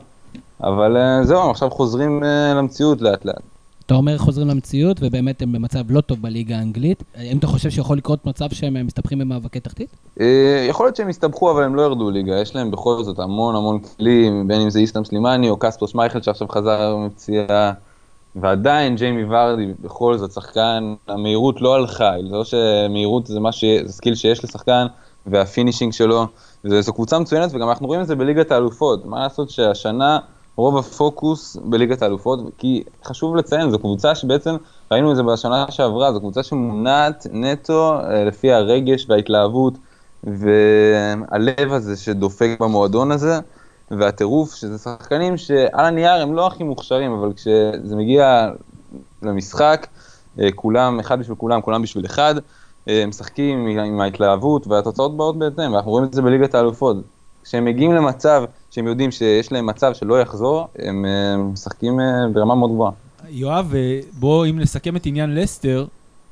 אבל אה, זהו, עכשיו חוזרים אה, למציאות לאט לאט. אתה אומר חוזרים למציאות, ובאמת הם במצב לא טוב בליגה האנגלית. האם אתה חושב שיכול לקרות מצב שהם אה, מסתבכים במאבקי תחתית? אה, יכול להיות שהם הסתבכו, אבל הם לא ירדו ליגה, יש להם בכל זאת המון המון כלים, בין אם זה איסלאם סלימאני או קספר שמייכל שעכשיו חזר מפציעה, ועדיין ג'יימי ורדי בכל זאת שחקן, המהירות לא הלכה, זה לא שמהירות זה, מה ש... זה skill שיש לשחקן, וה finishing שלו, זו קבוצה מצוינת, וגם אנחנו רואים את זה בליגת האלופות, מה לעשות שהשנה רוב הפוקוס בליגת האלופות, כי חשוב לציין, זו קבוצה שבעצם, ראינו את זה בשנה שעברה, זו קבוצה שמונעת נטו אה, לפי הרגש וההתלהבות והלב הזה שדופק במועדון הזה, והטירוף, שזה שחקנים שעל הנייר הם לא הכי מוכשרים, אבל כשזה מגיע למשחק, אה, כולם, אחד בשביל כולם, כולם בשביל אחד, אה, משחקים עם ההתלהבות והתוצאות באות בהתאם, ואנחנו רואים את זה בליגת האלופות. כשהם מגיעים למצב שהם יודעים שיש להם מצב שלא יחזור, הם אה, משחקים אה, ברמה מאוד גבוהה. יואב, אה, בוא, אם נסכם את עניין לסטר,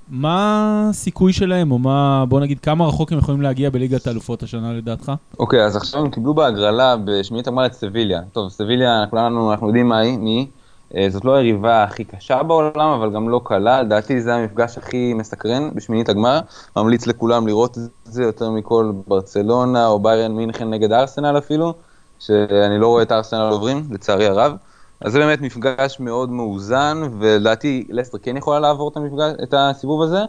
מה הסיכוי שלהם, או מה, בוא נגיד, כמה רחוק הם יכולים להגיע בליגת האלופות השנה לדעתך? אוקיי, אז עכשיו הם קיבלו בהגרלה בשמינית הגמר את סביליה. טוב, סביליה, כולנו, אנחנו יודעים מה היא, מי היא. אה, זאת לא היריבה הכי קשה בעולם, אבל גם לא קלה, לדעתי זה המפגש הכי מסקרן בשמינית הגמר. ממליץ לכולם לראות את זה יותר מכל ברצלונה או ביירן מינכן נגד ארסנל אפילו, שאני לא רואה את ארסנל עוברים, לצערי הרב. אז זה באמת מפגש מאוד מאוזן, ולדעתי לסטר כן יכולה לעבור את, המפגש, את הסיבוב הזה,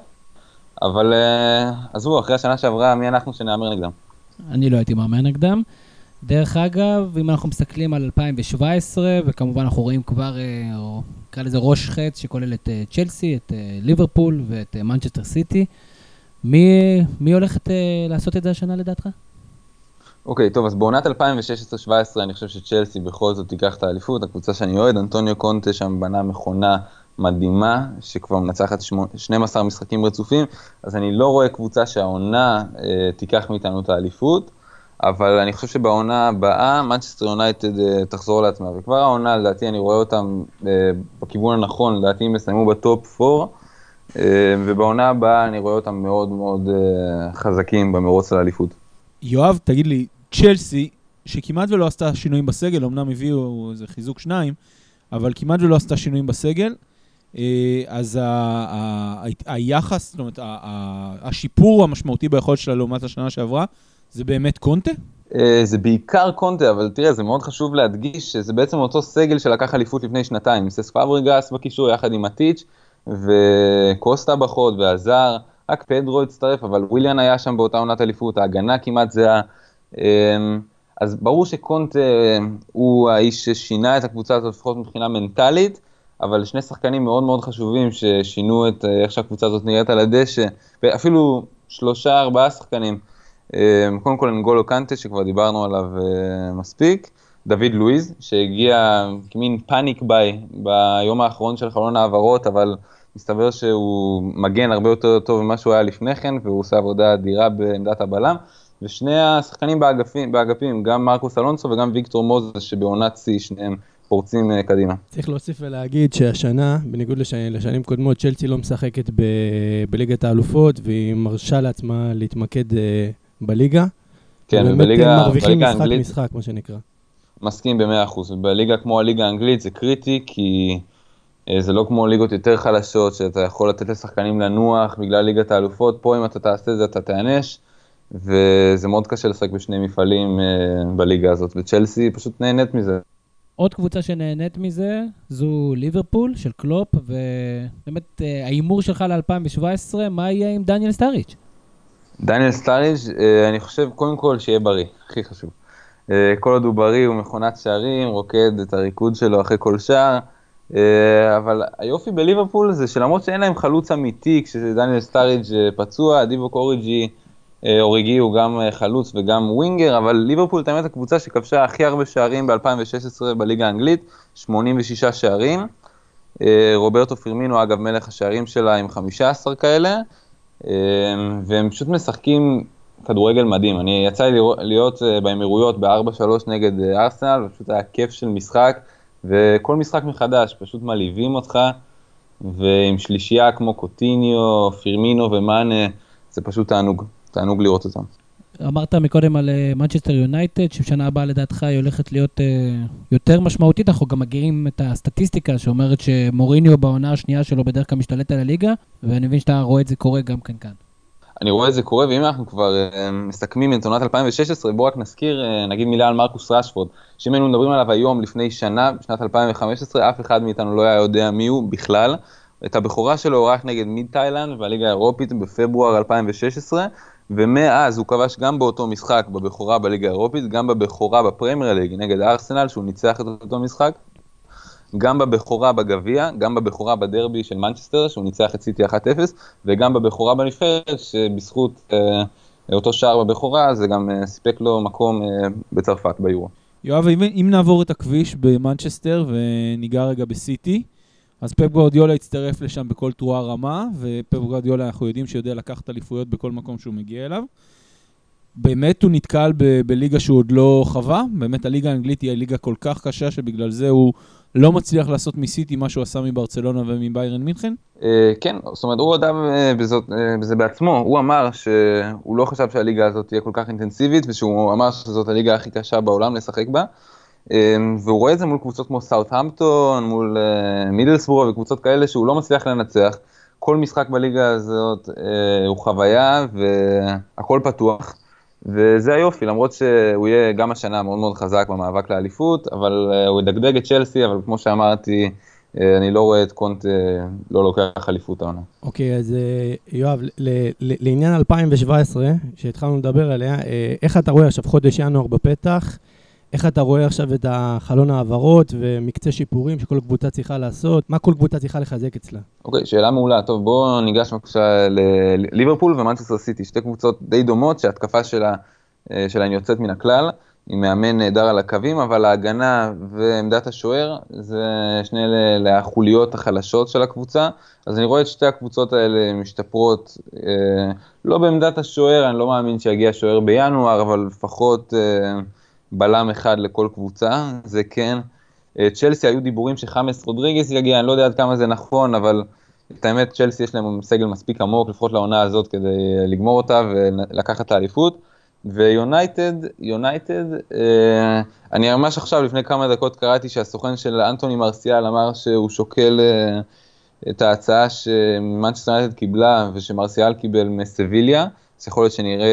אבל אה, עזבו, אחרי השנה שעברה, מי אנחנו שנהמר נגדם? אני לא הייתי מהמר נגדם. דרך אגב, אם אנחנו מסתכלים על 2017, וכמובן אנחנו רואים כבר, אה, או נקרא לזה ראש חץ, שכולל את אה, צ'לסי, את אה, ליברפול ואת מנצ'סטר סיטי, מי, מי הולכת לעשות את זה השנה לדעתך? אוקיי, okay, טוב, אז בעונת 2016-2017 אני חושב שצ'לסי בכל זאת תיקח את האליפות, הקבוצה שאני אוהד, אנטוניו קונטה שם בנה מכונה מדהימה, שכבר מנצחת 12 משחקים רצופים, אז אני לא רואה קבוצה שהעונה אה, תיקח מאיתנו את האליפות. אבל אני חושב שבעונה הבאה, מנצ'סטר יונייטד אה, תחזור לעצמה, וכבר העונה, לדעתי, אני רואה אותם אה, בכיוון הנכון, לדעתי הם יסיימו בטופ 4, אה, ובעונה הבאה אני רואה אותם מאוד מאוד חזקים במרוץ לאליפות. יואב, תגיד לי, צ'לסי, שכמעט ולא עשתה שינויים בסגל, אמנם הביאו איזה חיזוק שניים, אבל כמעט ולא עשתה שינויים בסגל, אז היחס, זאת אומרת, השיפור המשמעותי ביכולת שלה לעומת השנה שעברה, זה באמת קונטה? אה, זה בעיקר קונטה, אבל תראה, זה מאוד חשוב להדגיש שזה בעצם אותו סגל שלקח אליפות לפני שנתיים, סס פברגאס בקישור יחד עם מטיץ' וקוסטה בחוד ועזר, רק פדרו הצטרף, אבל וויליאן היה שם באותה עונת אליפות, ההגנה כמעט זהה. אמ, אז ברור שקונטה הוא האיש ששינה את הקבוצה הזאת לפחות מבחינה מנטלית, אבל שני שחקנים מאוד מאוד חשובים ששינו את איך שהקבוצה הזאת נראית על הדשא, ואפילו שלושה ארבעה שחקנים קודם כל אנגולו קנטה, שכבר דיברנו עליו אה, מספיק, דוד לואיז, שהגיע כמין פאניק ביי ביום האחרון של חלון העברות, אבל מסתבר שהוא מגן הרבה יותר טוב ממה שהוא היה לפני כן, והוא עושה עבודה אדירה בעמדת הבלם. ושני השחקנים באגפים, באגפים גם מרקוס אלונסו וגם ויקטור מוזס, שבעונת שיא שניהם פורצים אה, קדימה. צריך להוסיף ולהגיד שהשנה, בניגוד לשנים, לשנים קודמות, צ'לסי לא משחקת ב, בליגת האלופות, והיא מרשה לעצמה להתמקד אה, בליגה. כן, ובליגה, בליגה מרוויחים משחק האנגלית, משחק, מה שנקרא. מסכים ב-100%, ובליגה כמו הליגה האנגלית זה קריטי, כי אה, זה לא כמו ליגות יותר חלשות, שאתה יכול לתת לשחקנים לנוח בגלל ליגת האלופות, פה אם אתה תעשה את זה אתה תיענש, וזה מאוד קשה לשחק בשני מפעלים אה, בליגה הזאת, וצ'לסי פשוט נהנית מזה. עוד קבוצה שנהנית מזה זו ליברפול של קלופ, ובאמת אה, ההימור שלך ל-2017, מה יהיה עם דניאל סטארידג'? דניאל סטארידג', אה, אני חושב קודם כל שיהיה בריא, הכי חשוב. אה, כל עוד הוא בריא הוא מכונת שערים, רוקד את הריקוד שלו אחרי כל שער, אה, אבל היופי בליברפול זה שלמרות שאין להם חלוץ אמיתי, כשדניאל סטארידג' פצוע, דיבו קוריג'י, אוריגי הוא גם חלוץ וגם ווינגר, אבל ליברפול תאמת הקבוצה שכבשה הכי הרבה שערים ב-2016 בליגה האנגלית, 86 שערים. רוברטו פירמינו, אגב, מלך השערים שלה עם 15 כאלה. אמ, והם פשוט משחקים כדורגל מדהים. אני יצא לי להיות אה, באמירויות ב-4-3 נגד אה, ארסנל, ופשוט היה כיף של משחק, וכל משחק מחדש, פשוט מלהיבים אותך, ועם שלישייה כמו קוטיניו, פירמינו ומאנה, זה פשוט תענוג, תענוג לראות אותם. אמרת מקודם על מנצ'סטר uh, יונייטד, שבשנה הבאה לדעתך היא הולכת להיות uh, יותר משמעותית, אנחנו גם מכירים את הסטטיסטיקה שאומרת שמוריניו בעונה השנייה שלו בדרך כלל משתלט על הליגה, ואני מבין שאתה רואה את זה קורה גם כן כאן. אני רואה את זה קורה, ואם אנחנו כבר uh, מסכמים את עונת 2016, בואו רק נזכיר, uh, נגיד מילה על מרקוס רשפורד, שאם היינו מדברים עליו היום, לפני שנה, בשנת 2015, אף אחד מאיתנו לא היה יודע מי הוא בכלל. את הבכורה שלו הוא רק נגד מידטיילנד בליגה האירופית בפברואר 2016, ומאז הוא כבש גם באותו משחק בבכורה בליגה האירופית, גם בבכורה בפרמייר ליג נגד ארסנל, שהוא ניצח את אותו משחק, גם בבכורה בגביע, גם בבכורה בדרבי של מנצ'סטר, שהוא ניצח את סיטי 1-0, וגם בבכורה בנבחרת, שבזכות אה, אותו שער בבכורה, זה גם אה, סיפק לו מקום אה, בצרפת ביורו. יואב, אם, אם נעבור את הכביש במנצ'סטר וניגע רגע בסיטי, אז פפ גורדיולה הצטרף לשם בכל תרועה רמה, ופפ גורדיולה אנחנו יודעים שיודע לקחת אליפויות בכל מקום שהוא מגיע אליו. באמת הוא נתקל ב- בליגה שהוא עוד לא חווה, באמת הליגה האנגלית היא ליגה כל כך קשה שבגלל זה הוא לא מצליח לעשות מסיטי מה שהוא עשה מברצלונה ומביירן מינכן? אה, כן, זאת אומרת הוא הודה אה, בזה בעצמו, הוא אמר שהוא לא חשב שהליגה הזאת תהיה כל כך אינטנסיבית ושהוא אמר שזאת הליגה הכי קשה בעולם לשחק בה. והוא רואה את זה מול קבוצות כמו סאוטהמפטון, מול מידלסבורו וקבוצות כאלה שהוא לא מצליח לנצח. כל משחק בליגה הזאת הוא חוויה והכל פתוח. וזה היופי, למרות שהוא יהיה גם השנה מאוד מאוד חזק במאבק לאליפות, אבל הוא ידגדג את צ'לסי, אבל כמו שאמרתי, אני לא רואה את קונט לא לוקח אליפות העונה. אוקיי, okay, אז יואב, לעניין 2017, שהתחלנו לדבר עליה, איך אתה רואה עכשיו חודש ינואר בפתח? איך אתה רואה עכשיו את החלון העברות ומקצה שיפורים שכל קבוצה צריכה לעשות? מה כל קבוצה צריכה לחזק אצלה? אוקיי, okay, שאלה מעולה. טוב, בואו ניגש בבקשה לליברפול ומנצ'סטר סיטי, שתי קבוצות די דומות שההתקפה שלה, שלהן יוצאת מן הכלל. עם מאמן נהדר על הקווים, אבל ההגנה ועמדת השוער זה שני החוליות החלשות של הקבוצה. אז אני רואה את שתי הקבוצות האלה משתפרות, אה, לא בעמדת השוער, אני לא מאמין שיגיע שוער בינואר, אבל לפחות אה, בלם אחד לכל קבוצה, זה כן. אה, צ'לסי היו דיבורים שחאמס רודריגס יגיע, אני לא יודע עד כמה זה נכון, אבל את האמת, צ'לסי יש להם סגל מספיק עמוק, לפחות לעונה הזאת, כדי לגמור אותה ולקחת את האליפות. ויונייטד, יונייטד, אה, אני ממש עכשיו, לפני כמה דקות קראתי שהסוכן של אנטוני מרסיאל אמר שהוא שוקל אה, את ההצעה שמנצ'סטר יונייטד קיבלה ושמרסיאל קיבל מסביליה, אז יכול להיות שנראה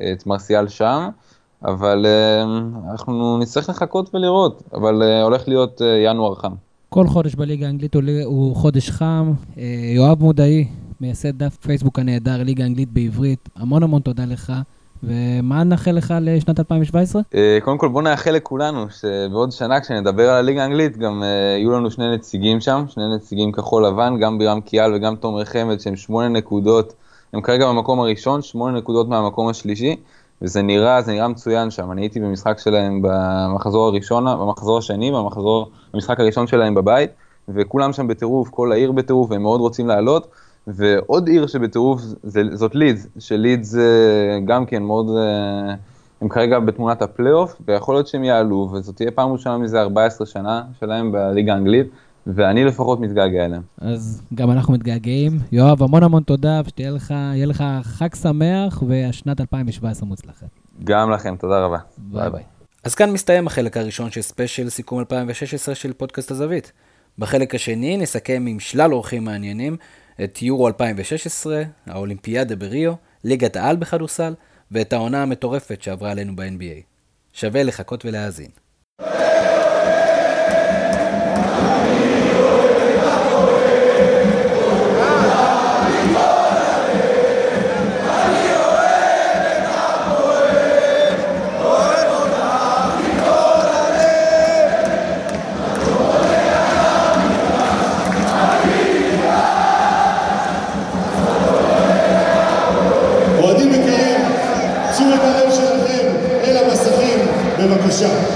אה, את מרסיאל שם, אבל אה, אנחנו נצטרך לחכות ולראות, אבל אה, הולך להיות אה, ינואר חם. כל חודש בליגה האנגלית הוא חודש חם. יואב מודעי, מייסד דף פייסבוק הנהדר, ליגה אנגלית בעברית, המון המון תודה לך. ומה נאחל לך לשנת 2017? אה, קודם כל בוא נאחל לכולנו שבעוד שנה כשנדבר על הליגה האנגלית גם יהיו לנו שני נציגים שם, שני נציגים כחול לבן, גם בירם קיאל וגם תומר חמד שהם שמונה נקודות, הם כרגע במקום הראשון, שמונה נקודות מהמקום השלישי, וזה נראה, זה נראה מצוין שם, אני הייתי במשחק שלהם במחזור הראשון, במחזור השני, במחזור, במשחק הראשון שלהם בבית, וכולם שם בטירוף, כל העיר בטירוף, והם מאוד רוצים לעלות. ועוד עיר שבטירוף זאת לידס, שלידס גם כן מאוד, אה, הם כרגע בתמונת הפלייאוף, ויכול להיות שהם יעלו, וזאת תהיה פעם ראשונה מזה 14 שנה שלהם בליגה האנגלית, ואני לפחות מתגעגע אליהם. אז גם אנחנו מתגעגעים. יואב, המון המון תודה, ושתהיה לך, יהיה לך חג שמח, והשנת 2017 מוצלחת. גם לכם, תודה רבה. ביי ביי. אז כאן מסתיים החלק הראשון של ספיישל סיכום 2016 של פודקאסט הזווית. בחלק השני נסכם עם שלל אורחים מעניינים את יורו 2016, האולימפיאדה בריו, ליגת העל בכדורסל, ואת העונה המטורפת שעברה עלינו ב-NBA. שווה לחכות ולהאזין. Bishop.